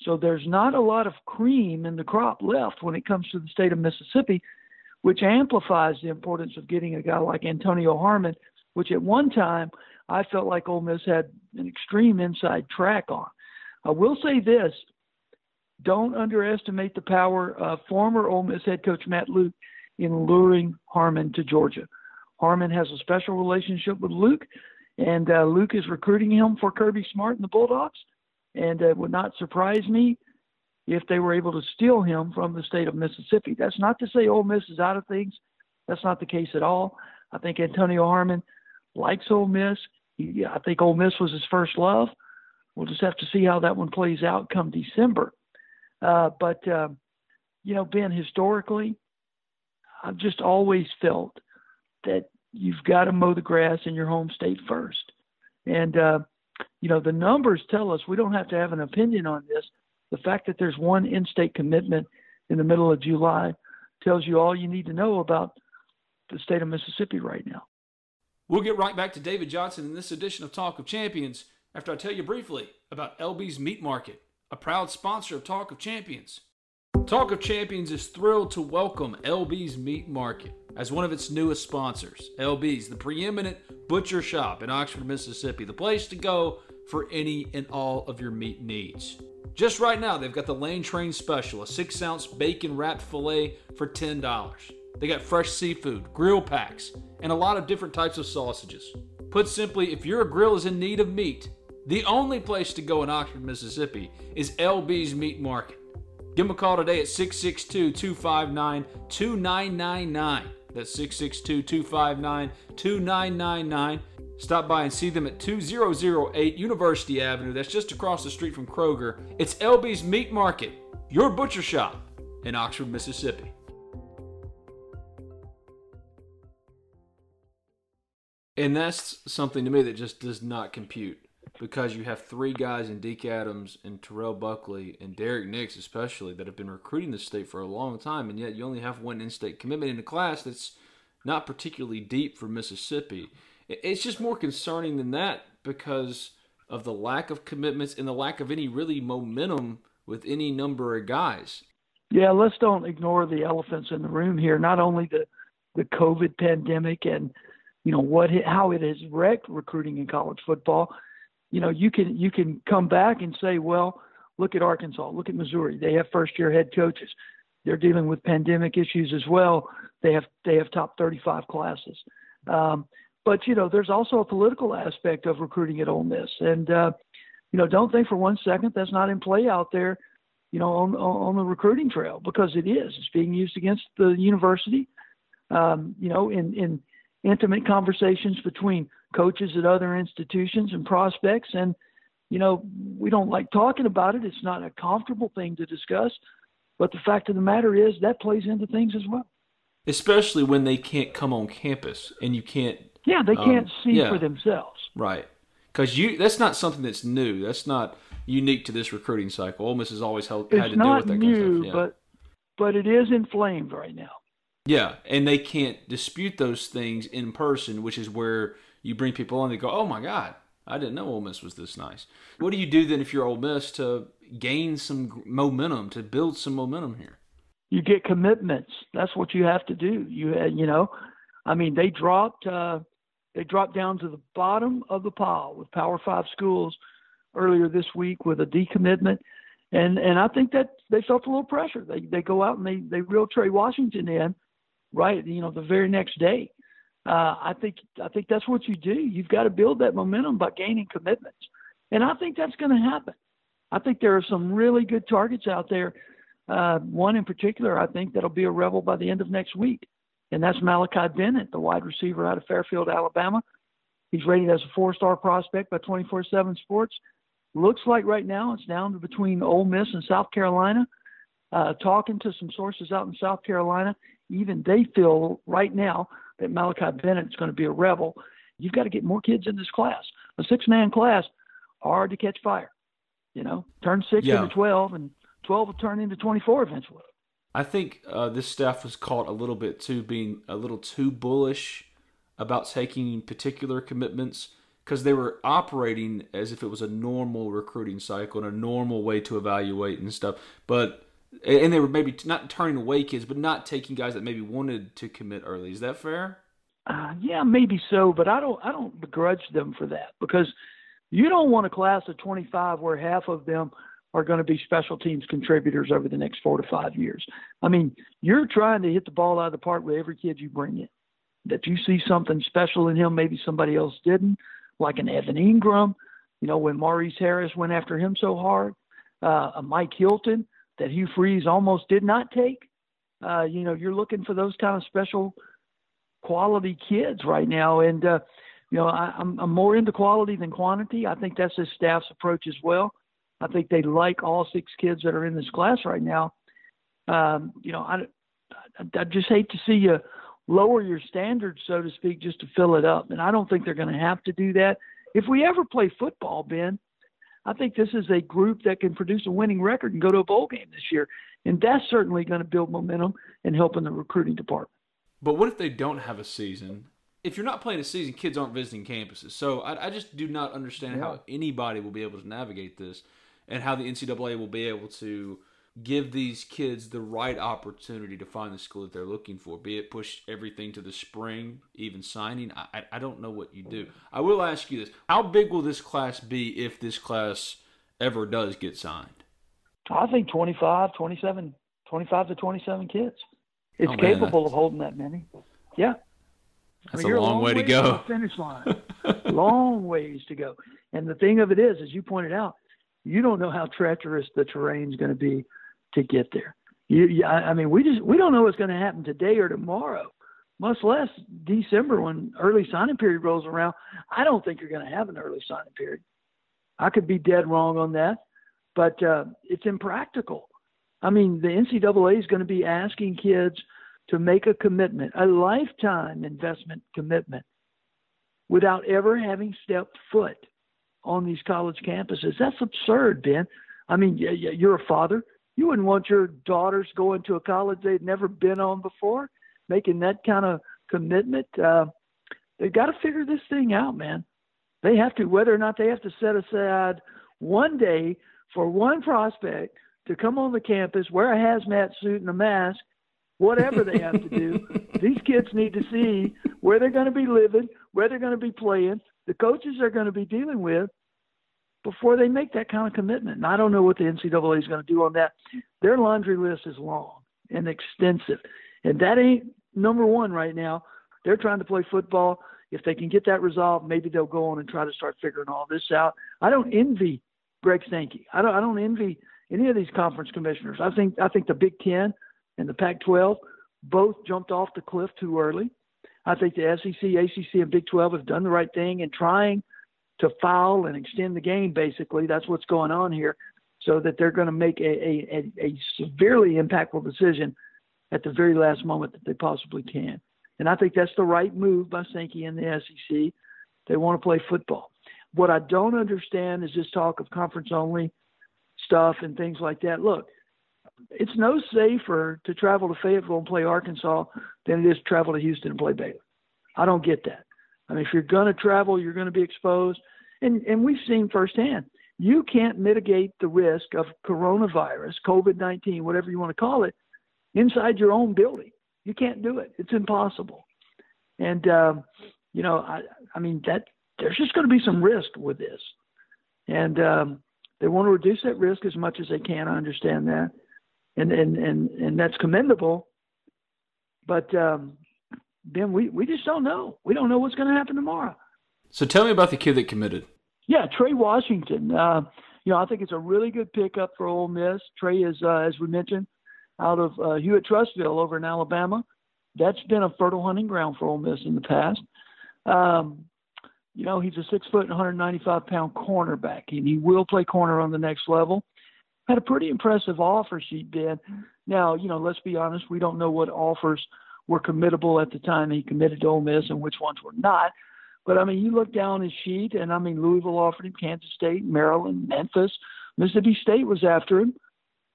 So there's not a lot of cream in the crop left when it comes to the state of Mississippi, which amplifies the importance of getting a guy like Antonio Harmon, which at one time I felt like Ole Miss had an extreme inside track on. I will say this don't underestimate the power of former Ole Miss head coach Matt Luke in luring Harmon to Georgia. Harmon has a special relationship with Luke, and uh, Luke is recruiting him for Kirby Smart and the Bulldogs. And uh, it would not surprise me if they were able to steal him from the state of Mississippi. That's not to say Ole Miss is out of things. That's not the case at all. I think Antonio Harmon likes Ole Miss. He, I think Ole Miss was his first love. We'll just have to see how that one plays out come December. Uh, but uh, you know, Ben, historically, I've just always felt that you've got to mow the grass in your home state first. And uh, you know, the numbers tell us we don't have to have an opinion on this. The fact that there's one in-state commitment in the middle of July tells you all you need to know about the state of Mississippi right now. We'll get right back to David Johnson in this edition of Talk of Champions after I tell you briefly about LB's Meat Market, a proud sponsor of Talk of Champions. Talk of Champions is thrilled to welcome LB's Meat Market as one of its newest sponsors. LB's, the preeminent butcher shop in Oxford, Mississippi, the place to go for any and all of your meat needs. Just right now, they've got the Lane Train Special, a six ounce bacon wrapped filet for $10. They got fresh seafood, grill packs, and a lot of different types of sausages. Put simply, if your grill is in need of meat, the only place to go in Oxford, Mississippi is LB's Meat Market. Give them a call today at 662 259 2999. That's 662 259 2999. Stop by and see them at 2008 University Avenue. That's just across the street from Kroger. It's LB's Meat Market, your butcher shop in Oxford, Mississippi. And that's something to me that just does not compute because you have three guys in Deke Adams and Terrell Buckley and Derrick Nix, especially, that have been recruiting the state for a long time, and yet you only have one in state commitment in a class that's not particularly deep for Mississippi. It's just more concerning than that because of the lack of commitments and the lack of any really momentum with any number of guys. Yeah, let's don't ignore the elephants in the room here. Not only the the COVID pandemic and you know what how it has wrecked recruiting in college football. You know, you can you can come back and say, well, look at Arkansas, look at Missouri. They have first year head coaches. They're dealing with pandemic issues as well. They have they have top 35 classes. Um, but you know, there's also a political aspect of recruiting at Ole Miss, and uh, you know, don't think for one second that's not in play out there. You know, on on the recruiting trail because it is. It's being used against the university. Um, you know, in in intimate conversations between coaches at other institutions and prospects, and you know, we don't like talking about it. It's not a comfortable thing to discuss, but the fact of the matter is that plays into things as well. especially when they can't come on campus and you can't. Yeah, they can't um, see yeah. for themselves. Right, because you that's not something that's new. That's not unique to this recruiting cycle. Ole Miss has always held, had to deal with that new, kind of stuff. Yeah. but but it is inflamed right now. Yeah, and they can't dispute those things in person, which is where you bring people on. They go, "Oh my God, I didn't know Ole Miss was this nice." What do you do then if you're Ole Miss to gain some momentum, to build some momentum here? You get commitments. That's what you have to do. You uh, you know, I mean they dropped uh, they dropped down to the bottom of the pile with Power Five schools earlier this week with a decommitment, and and I think that they felt a little pressure. They they go out and they they reel Trey Washington in, right? You know, the very next day. Uh, I think I think that's what you do. You've got to build that momentum by gaining commitments, and I think that's going to happen. I think there are some really good targets out there. Uh, one in particular, I think that'll be a rebel by the end of next week, and that's Malachi Bennett, the wide receiver out of Fairfield, Alabama. He's rated as a four-star prospect by 24/7 Sports. Looks like right now it's down to between Ole Miss and South Carolina. Uh, talking to some sources out in South Carolina, even they feel right now that Malachi Bennett is going to be a rebel. You've got to get more kids in this class. A six-man class, hard to catch fire. You know, turn six Yeah. into 12, and 12 will turn into 24 eventually. I think uh, this staff was caught a little bit too being a little too bullish about taking particular commitments because they were operating as if it was a normal recruiting cycle and a normal way to evaluate and stuff. But and they were maybe not turning away kids, but not taking guys that maybe wanted to commit early. Is that fair? Uh, yeah, maybe so, but I don't I don't begrudge them for that because you don't want a class of 25 where half of them are going to be special teams contributors over the next four to five years. I mean, you're trying to hit the ball out of the park with every kid you bring in. That you see something special in him, maybe somebody else didn't, like an Evan Engram. You know, when Maurice Harris went after him so hard, uh, a Mike Hilton that Hugh Freeze almost did not take. Uh, you know, you're looking for those kind of special quality kids right now, and uh, you know, I, I'm, I'm more into quality than quantity. I think that's his staff's approach as well. I think they like all six kids that are in this class right now. Um, you know, I, I, I just hate to see you lower your standards, so to speak, just to fill it up. And I don't think they're going to have to do that. If we ever play football, Ben, I think this is a group that can produce a winning record and go to a bowl game this year. And that's certainly going to build momentum and help in the recruiting department. But what if they don't have a season? If you're not playing a season, kids aren't visiting campuses. So I, I just do not understand Yeah. how anybody will be able to navigate this and how the NCAA will be able to give these kids the right opportunity to find the school that they're looking for, be it push everything to the spring, even signing. I, I- I don't know what you do. I will ask you this How big will this class be if this class ever does get signed? I think 25, 27, 25 to 27 kids. It's Oh, man, capable of holding that many. Yeah. I That's mean, a you're long way to go. the finish line. (laughs) long ways to go. And the thing of it is, as you pointed out, you don't know how treacherous the terrain's going to be to get there. You, I mean, we just we don't know what's going to happen today or tomorrow, much less December when early signing period rolls around. I don't think you're going to have an early signing period. I could be dead wrong on that, but uh, it's impractical. I mean, the NCAA is going to be asking kids to make a commitment, a lifetime investment commitment, without ever having stepped foot on these college campuses. That's absurd, Ben. I mean, you're a father. You wouldn't want your daughters going to a college they'd never been on before, making that kind of commitment. Uh, they've got to figure this thing out, man. They have to, whether or not they have to set aside one day for one prospect to come on the campus, wear a hazmat suit and a mask, whatever they have to do. (laughs) These kids need to see where they're going to be living, where they're going to be playing, the coaches they're going to be dealing with before they make that kind of commitment. And I don't know what the NCAA is going to do on that. Their laundry list is long and extensive, and that ain't number one right now. They're trying to play football. If they can get that resolved, maybe they'll go on and try to start figuring all this out. I don't envy Greg Sankey. I don't. I don't envy any of these conference commissioners. I think. I think the Big Ten and the Pac-12 both jumped off the cliff too early. I think the SEC, ACC, and Big 12 have done the right thing in trying to foul and extend the game. Basically, that's what's going on here, so that they're going to make a, a, a, severely impactful decision at the very last moment that they possibly can. And I think that's the right move by Sankey and the SEC. They want to play football. What I don't understand is this talk of conference only stuff and things like that. Look, it's no safer to travel to Fayetteville and play Arkansas than it is to travel to Houston and play Baylor. I don't get that. I mean, if you're going to travel, you're going to be exposed. And, and we've seen firsthand, you can't mitigate the risk of coronavirus, COVID 19, whatever you want to call it, inside your own building. You can't do it. It's impossible. And, um, you know, I, I mean, that there's just going to be some risk with this. And um, they want to reduce that risk as much as they can. I understand that. And, and, and, and that's commendable. But um, Ben, we, we just don't know. We don't know what's going to happen tomorrow. So tell me about the kid that committed. Yeah, Trey Washington. Uh, you know, I think it's a really good pickup for Ole Miss. Trey is, uh, as we mentioned, out of uh, Hewitt Trussville over in Alabama. That's been a fertile hunting ground for Ole Miss in the past. Um, you know, he's a six foot and 195 pound cornerback, and he will play corner on the next level. Had a pretty impressive offer sheet, Ben. Now, you know, let's be honest, we don't know what offers were committable at the time he committed to Ole Miss and which ones were not. But I mean, you look down his sheet, and I mean, Louisville offered him, Kansas State, Maryland, Memphis, Mississippi State was after him,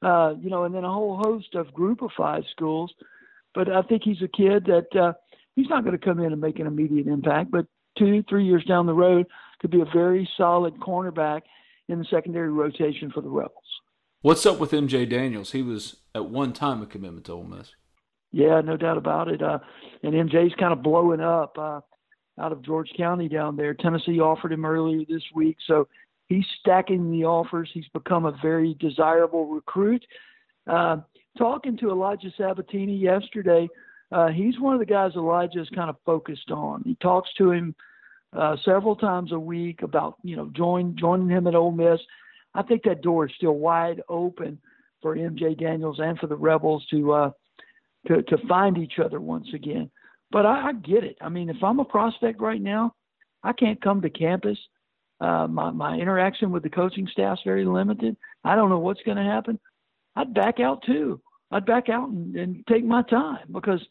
uh, you know, and then a whole host of group of five schools. But I think he's a kid that uh, he's not going to come in and make an immediate impact, but two, three years down the road could be a very solid cornerback in the secondary rotation for the Rebels. What's up with MJ Daniels? He was at one time a commitment to Ole Miss. Yeah, no doubt about it. Uh, and MJ's kind of blowing up uh, out of George County down there. Tennessee offered him earlier this week, so he's stacking the offers. He's become a very desirable recruit. Uh, talking to Elijah Sabatini yesterday, uh, he's one of the guys Elijah's kind of focused on. He talks to him uh, several times a week about you know join joining him at Ole Miss. I think that door is still wide open for MJ Daniels and for the Rebels to uh, to to find each other once again. But I, I get it. I mean, if I'm a prospect right now, I can't come to campus. Uh, my my interaction with the coaching staff is very limited. I don't know what's going to happen. I'd back out too. I'd back out and, and take my time because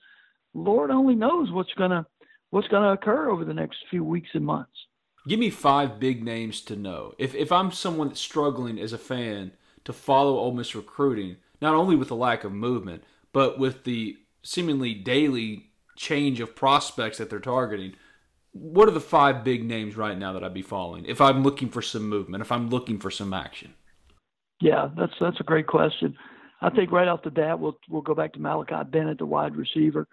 Lord only knows what's gonna what's gonna occur over the next few weeks and months. Give me five big names to know. If if I'm someone that's struggling as a fan to follow Ole Miss recruiting, not only with the lack of movement, but with the seemingly daily change of prospects that they're targeting, what are the five big names right now that I'd be following if I'm looking for some movement, if I'm looking for some action? Yeah, that's that's a great question. I think right off the bat we'll we'll go back to Malachi Bennett, the wide receiver,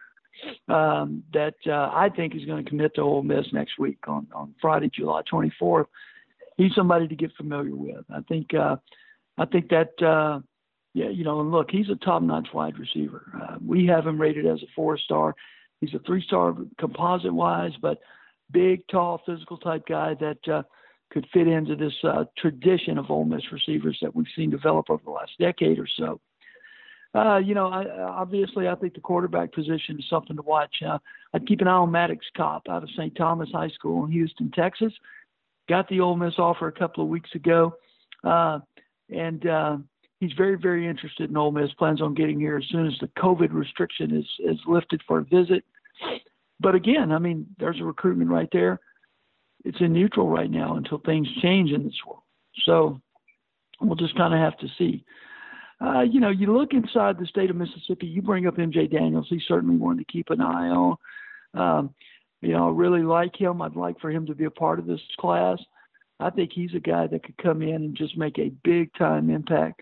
um, that uh, I think is going to commit to Ole Miss next week on on Friday, July 24th. He's somebody to get familiar with. I think uh, I think that uh, yeah, you know, and look, he's a top-notch wide receiver. Uh, we have him rated as a four-star. He's a three-star composite-wise, but big, tall, physical type guy that uh, could fit into this uh, tradition of Ole Miss receivers that we've seen develop over the last decade or so. Uh, you know, I, obviously, I think the quarterback position is something to watch. Uh, I'd keep an eye on Maddox Kopp out of St. Thomas High School in Houston, Texas. Got the Ole Miss offer a couple of weeks ago, uh, and uh, he's very, very interested in Ole Miss. Plans on getting here as soon as the COVID restriction is is lifted for a visit. But again, I mean, there's a recruitment right there. It's in neutral right now until things change in this world. So we'll just kind of have to see. Uh, you know, you look inside the state of Mississippi. You bring up MJ Daniels. He's certainly one to keep an eye on. Um, you know, I really like him. I'd like for him to be a part of this class. I think he's a guy that could come in and just make a big time impact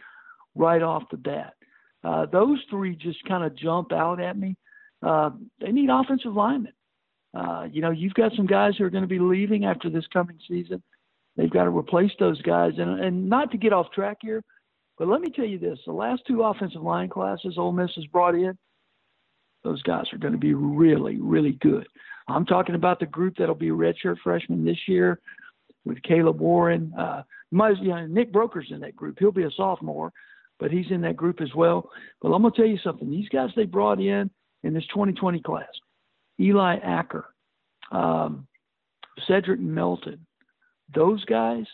right off the bat. Uh, those three just kind of jump out at me. Uh, they need offensive linemen. Uh, you know, you've got some guys who are going to be leaving after this coming season. They've got to replace those guys, and and not to get off track here, but let me tell you this: the last two offensive line classes Ole Miss has brought in, those guys are going to be really, really good. I'm talking about the group that'll be redshirt freshmen this year, with Caleb Warren. Uh, you know, Nick Broeker's in that group. He'll be a sophomore but he's in that group as well. But I'm going to tell you something. These guys they brought in in this 2020 class, Eli Acker, um, Cedric Melton, those guys,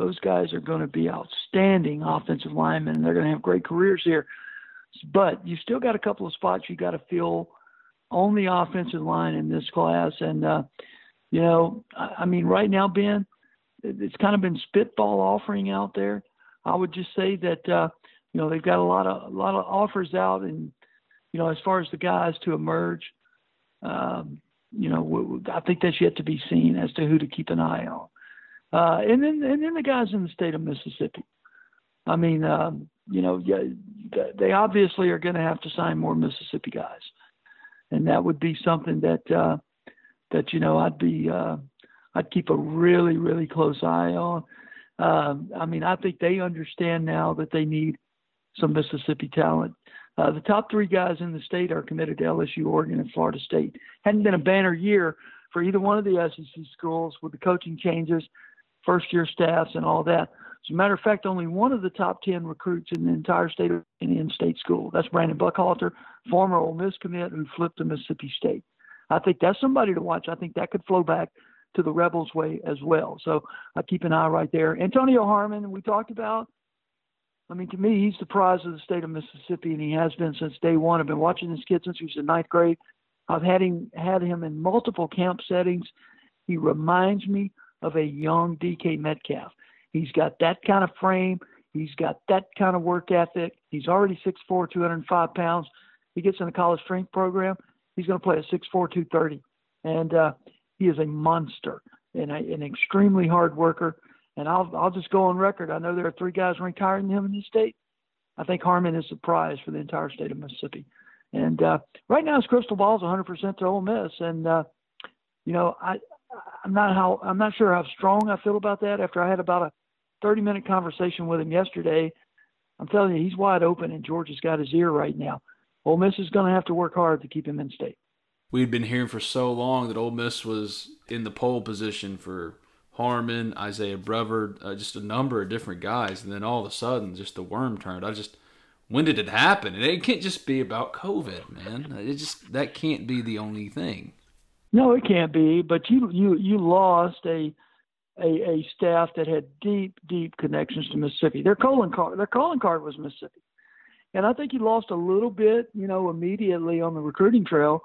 those guys are going to be outstanding offensive linemen, and they're going to have great careers here. But you still got a couple of spots you got to fill on the offensive line in this class. And, uh, you know, I, I mean, right now, Ben, it's kind of been spitball offering out there. I would just say that, uh, you know, they've got a lot of a lot of offers out, and you know, as far as the guys to emerge, um, you know, I think that's yet to be seen as to who to keep an eye on. Uh, and then and then the guys in the state of Mississippi. I mean, um, you know, they obviously are going to have to sign more Mississippi guys, and that would be something that uh, that you know I'd be uh, I'd keep a really really close eye on. Um, I mean, I think they understand now that they need some Mississippi talent. Uh, the top three guys in the state are committed to LSU, Oregon, and Florida State. Hadn't been a banner year for either one of the SEC schools with the coaching changes, first year staffs, and all that. As a matter of fact, only one of the top 10 recruits in the entire state of in state school. That's Brandon Buckhalter, former Ole Miss commit who flipped to Mississippi State. I think that's somebody to watch. I think that could flow back to the Rebels way as well. So I keep an eye right there. Antonio Harmon, we talked about. I mean, to me, he's the prize of the state of Mississippi, and he has been since day one. I've been watching this kid since he was in ninth grade. I've had him had him in multiple camp settings. He reminds me of a young DK Metcalf. He's got that kind of frame. He's got that kind of work ethic. He's already 6'4", 205 pounds. He gets in the college strength program. He's going to play at 6'4", 230. And uh, he is a monster and a, an extremely hard worker. And I'll I'll just go on record. I know there are three guys ranked higher than him in the state. I think Harmon is the prize for the entire state of Mississippi. And uh, right now, his crystal ball is 100% to Ole Miss. And uh, you know, I I'm not how I'm not sure how strong I feel about that. After I had about a 30 minute conversation with him yesterday, I'm telling you, he's wide open, and Georgia's got his ear right now. Ole Miss is going to have to work hard to keep him in state we'd been hearing for so long that Ole Miss was in the pole position for Harmon, Isaiah Brevard, uh, just a number of different guys, and then all of a sudden, just the worm turned. I just, when did it happen? And it can't just be about COVID, man. It just that can't be the only thing. No, it can't be. But you you you lost a a, a staff that had deep deep connections to Mississippi. Their calling card their calling card was Mississippi, and I think you lost a little bit, you know, immediately on the recruiting trail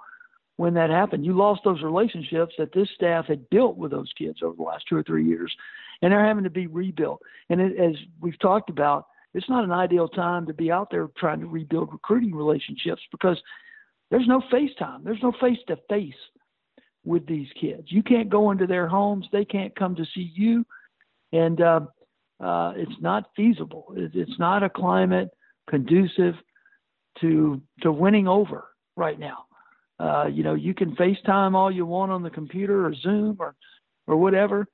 when that happened. You lost those relationships that this staff had built with those kids over the last two or three years, and they're having to be rebuilt. And it, as we've talked about, it's not an ideal time to be out there trying to rebuild recruiting relationships because there's no FaceTime, there's no face to face with these kids. You can't go into their homes, they can't come to see you, and uh, uh, it's not feasible. It's not a climate conducive to to winning over right now. Uh, you know, you can FaceTime all you want on the computer or Zoom or or whatever.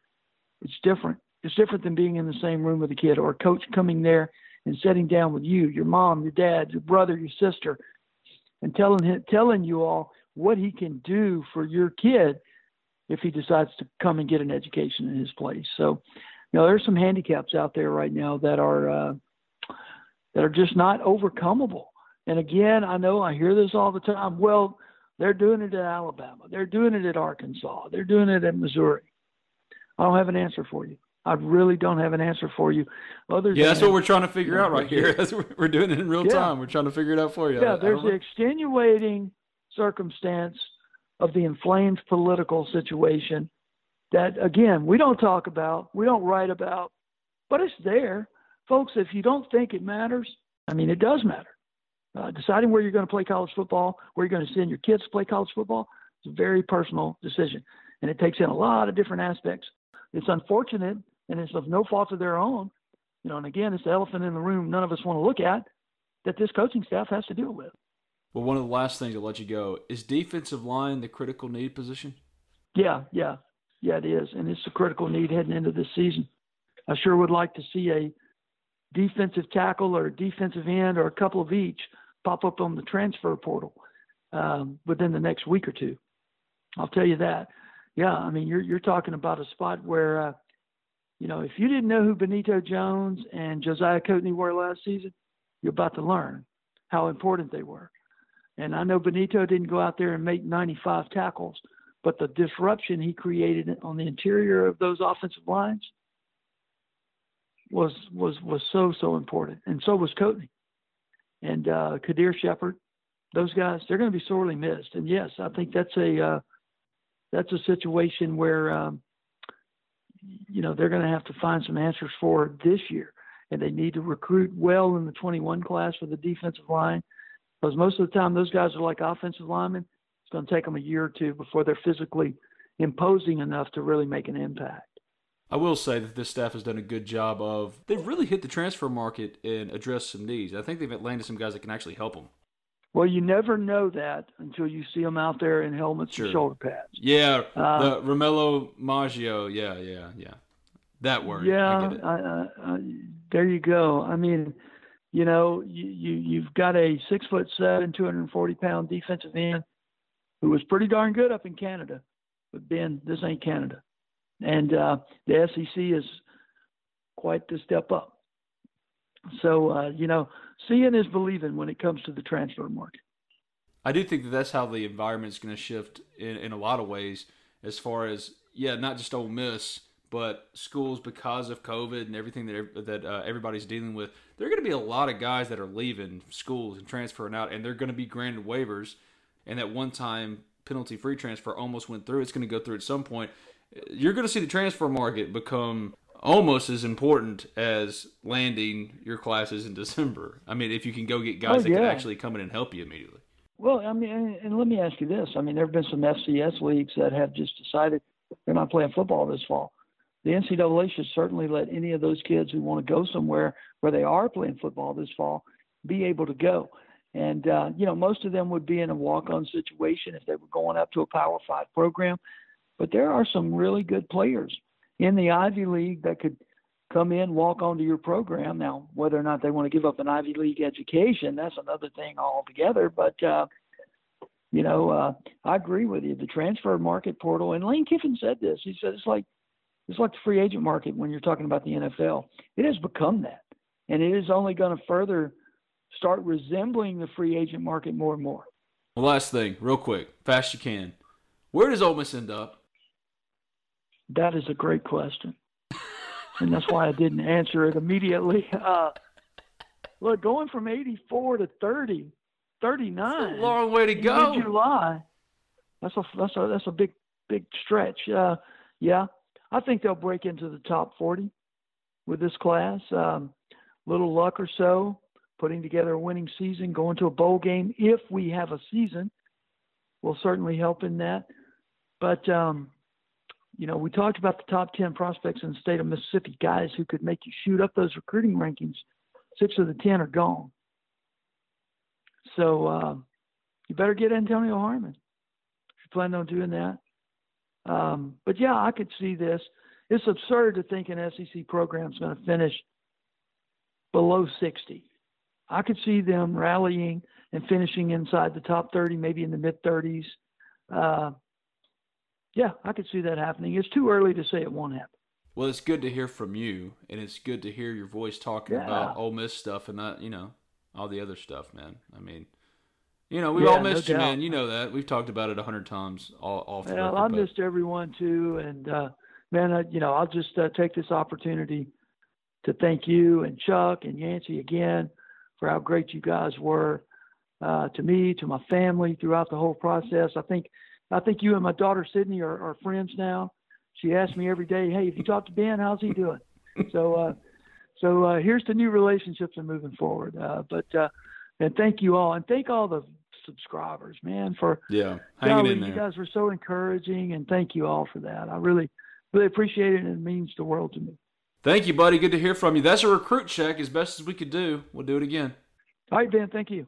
It's different. It's different than being in the same room with a kid or a coach coming there and sitting down with you, your mom, your dad, your brother, your sister, and telling telling you all what he can do for your kid if he decides to come and get an education in his place. So, you know, there's some handicaps out there right now that are uh, that are just not overcomable. And again, I know I hear this all the time. Well, they're doing it at Alabama. They're doing it at Arkansas. They're doing it at Missouri. I don't have an answer for you. I really don't have an answer for you. Other yeah, that's what we're trying to figure out right here. (laughs) That's we're doing it in real yeah. time. We're trying to figure it out for you. Yeah, there's the extenuating circumstance of the inflamed political situation that, again, we don't talk about, we don't write about, but it's there. Folks, if you don't think it matters, I mean, it does matter. Uh, deciding where you're going to play college football, where you're going to send your kids to play college football, it's a very personal decision. And it takes in a lot of different aspects. It's unfortunate, and it's of no fault of their own. You know, and again, it's the elephant in the room none of us want to look at that this coaching staff has to deal with. Well, one of the last things I'll let you go is defensive line the critical need position? Yeah, yeah, yeah, it is. And it's a critical need heading into this season. I sure would like to see a defensive tackle or defensive end or a couple of each pop up on the transfer portal um, within the next week or two. I'll tell you that. Yeah, I mean you're you're talking about a spot where uh, you know if you didn't know who Benito Jones and Josiah Coatney were last season, you're about to learn how important they were. And I know Benito didn't go out there and make 95 tackles, but the disruption he created on the interior of those offensive lines was was was so so important, and so was Coatney. and uh, Qaadir Sheppard, those guys, they're going to be sorely missed. And yes, I think that's a uh, that's a situation where um, you know they're going to have to find some answers for this year, and they need to recruit well in the 21 class for the defensive line, because most of the time those guys are like offensive linemen. It's going to take them a year or two before they're physically imposing enough to really make an impact. I will say that this staff has done a good job of they've really hit the transfer market and addressed some needs. I think they've landed some guys that can actually help them. Well, you never know that until you see them out there in helmets sure. and shoulder pads. Yeah, uh, the Romello Maggio. Yeah, yeah, yeah. That word. Yeah, I I, I, there you go. I mean, you know, you, you you've got a six foot seven, two hundred and forty pound defensive end who was pretty darn good up in Canada, but Ben, this ain't Canada and uh, the SEC is quite the step up. So uh, you know, seeing is believing when it comes to the transfer market. I do think that that's how the environment is going to shift in, in a lot of ways, as far as yeah, not just Ole Miss, but schools because of COVID and everything that that uh, everybody's dealing with. There are going to be a lot of guys that are leaving schools and transferring out, and they're going to be granted waivers. And that one-time penalty-free transfer almost went through. It's going to go through at some point you're going to see the transfer market become almost as important as landing your classes in (laughs) December. I mean, if you can go get guys oh, yeah. that can actually come in and help you immediately. Well, I mean, and let me ask you this: I mean, there have been some FCS leagues that have just decided they're not playing football this fall. The NCAA should certainly let any of those kids who want to go somewhere where they are playing football this fall be able to go. And uh, you know, most of them would be in a walk-on situation if they were going up to a Power Five program. But there are some really good players in the Ivy League that could come in, walk onto your program. Now, whether or not they want to give up an Ivy League education, that's another thing altogether. But uh, you know, uh, I agree with you. The transfer market portal, and Lane Kiffin said this. He said it's like it's like the free agent market when you're talking about the NFL. It has become that, and it is only going to further start resembling the free agent market more and more. last thing, real quick, fast you can. Where does Ole Miss end up? That is a great question. (laughs) and that's why I didn't answer it immediately. (laughs) Uh, look, going from 84 to 30, 39. long way to go. July. That's a that's a that's a big big stretch. Uh, yeah, I think they'll break into the top 40 with this class. Um, little luck or so, putting together a winning season, going to a bowl game if we have a season, will certainly help in that. But um, you know, we talked about the top 10 prospects in the state of Mississippi, guys who could make you shoot up those recruiting rankings. Six of the 10 are gone. So uh, you better get Antonio Harmon if you plan on doing that. Um, but yeah, I could see this. It's absurd to think an SEC program is going to finish below 60. I could see them rallying and finishing inside the top 30, maybe in the mid 30s. Uh, yeah, I could see that happening. It's too early to say it won't happen. Well, it's good to hear from you, and it's good to hear your voice talking yeah. about Ole Miss stuff and not, you know, all the other stuff, man. I mean, you know, we've yeah, all missed no you, doubt. man. You know that. We've talked about it a hundred times all off the well, record, I missed everyone too, and uh, man, I, you know, I'll just uh, take this opportunity to thank you and Chuck and Yancey again for how great you guys were uh, to me, to my family throughout the whole process. I think I think you and my daughter Sydney are, are friends now. She asks me every day, "Hey, if you talk to Ben, how's he doing?" so, uh, so uh, here's the new relationships and moving forward. Uh, but uh, and thank you all, and thank all the subscribers, man, for yeah, hanging golly, in there. You guys were so encouraging, and thank you all for that. I really, really appreciate it, and it means the world to me. Thank you, buddy. Good to hear from you. That's a recruit check as best as we could do. We'll do it again. All right, Ben. Thank you.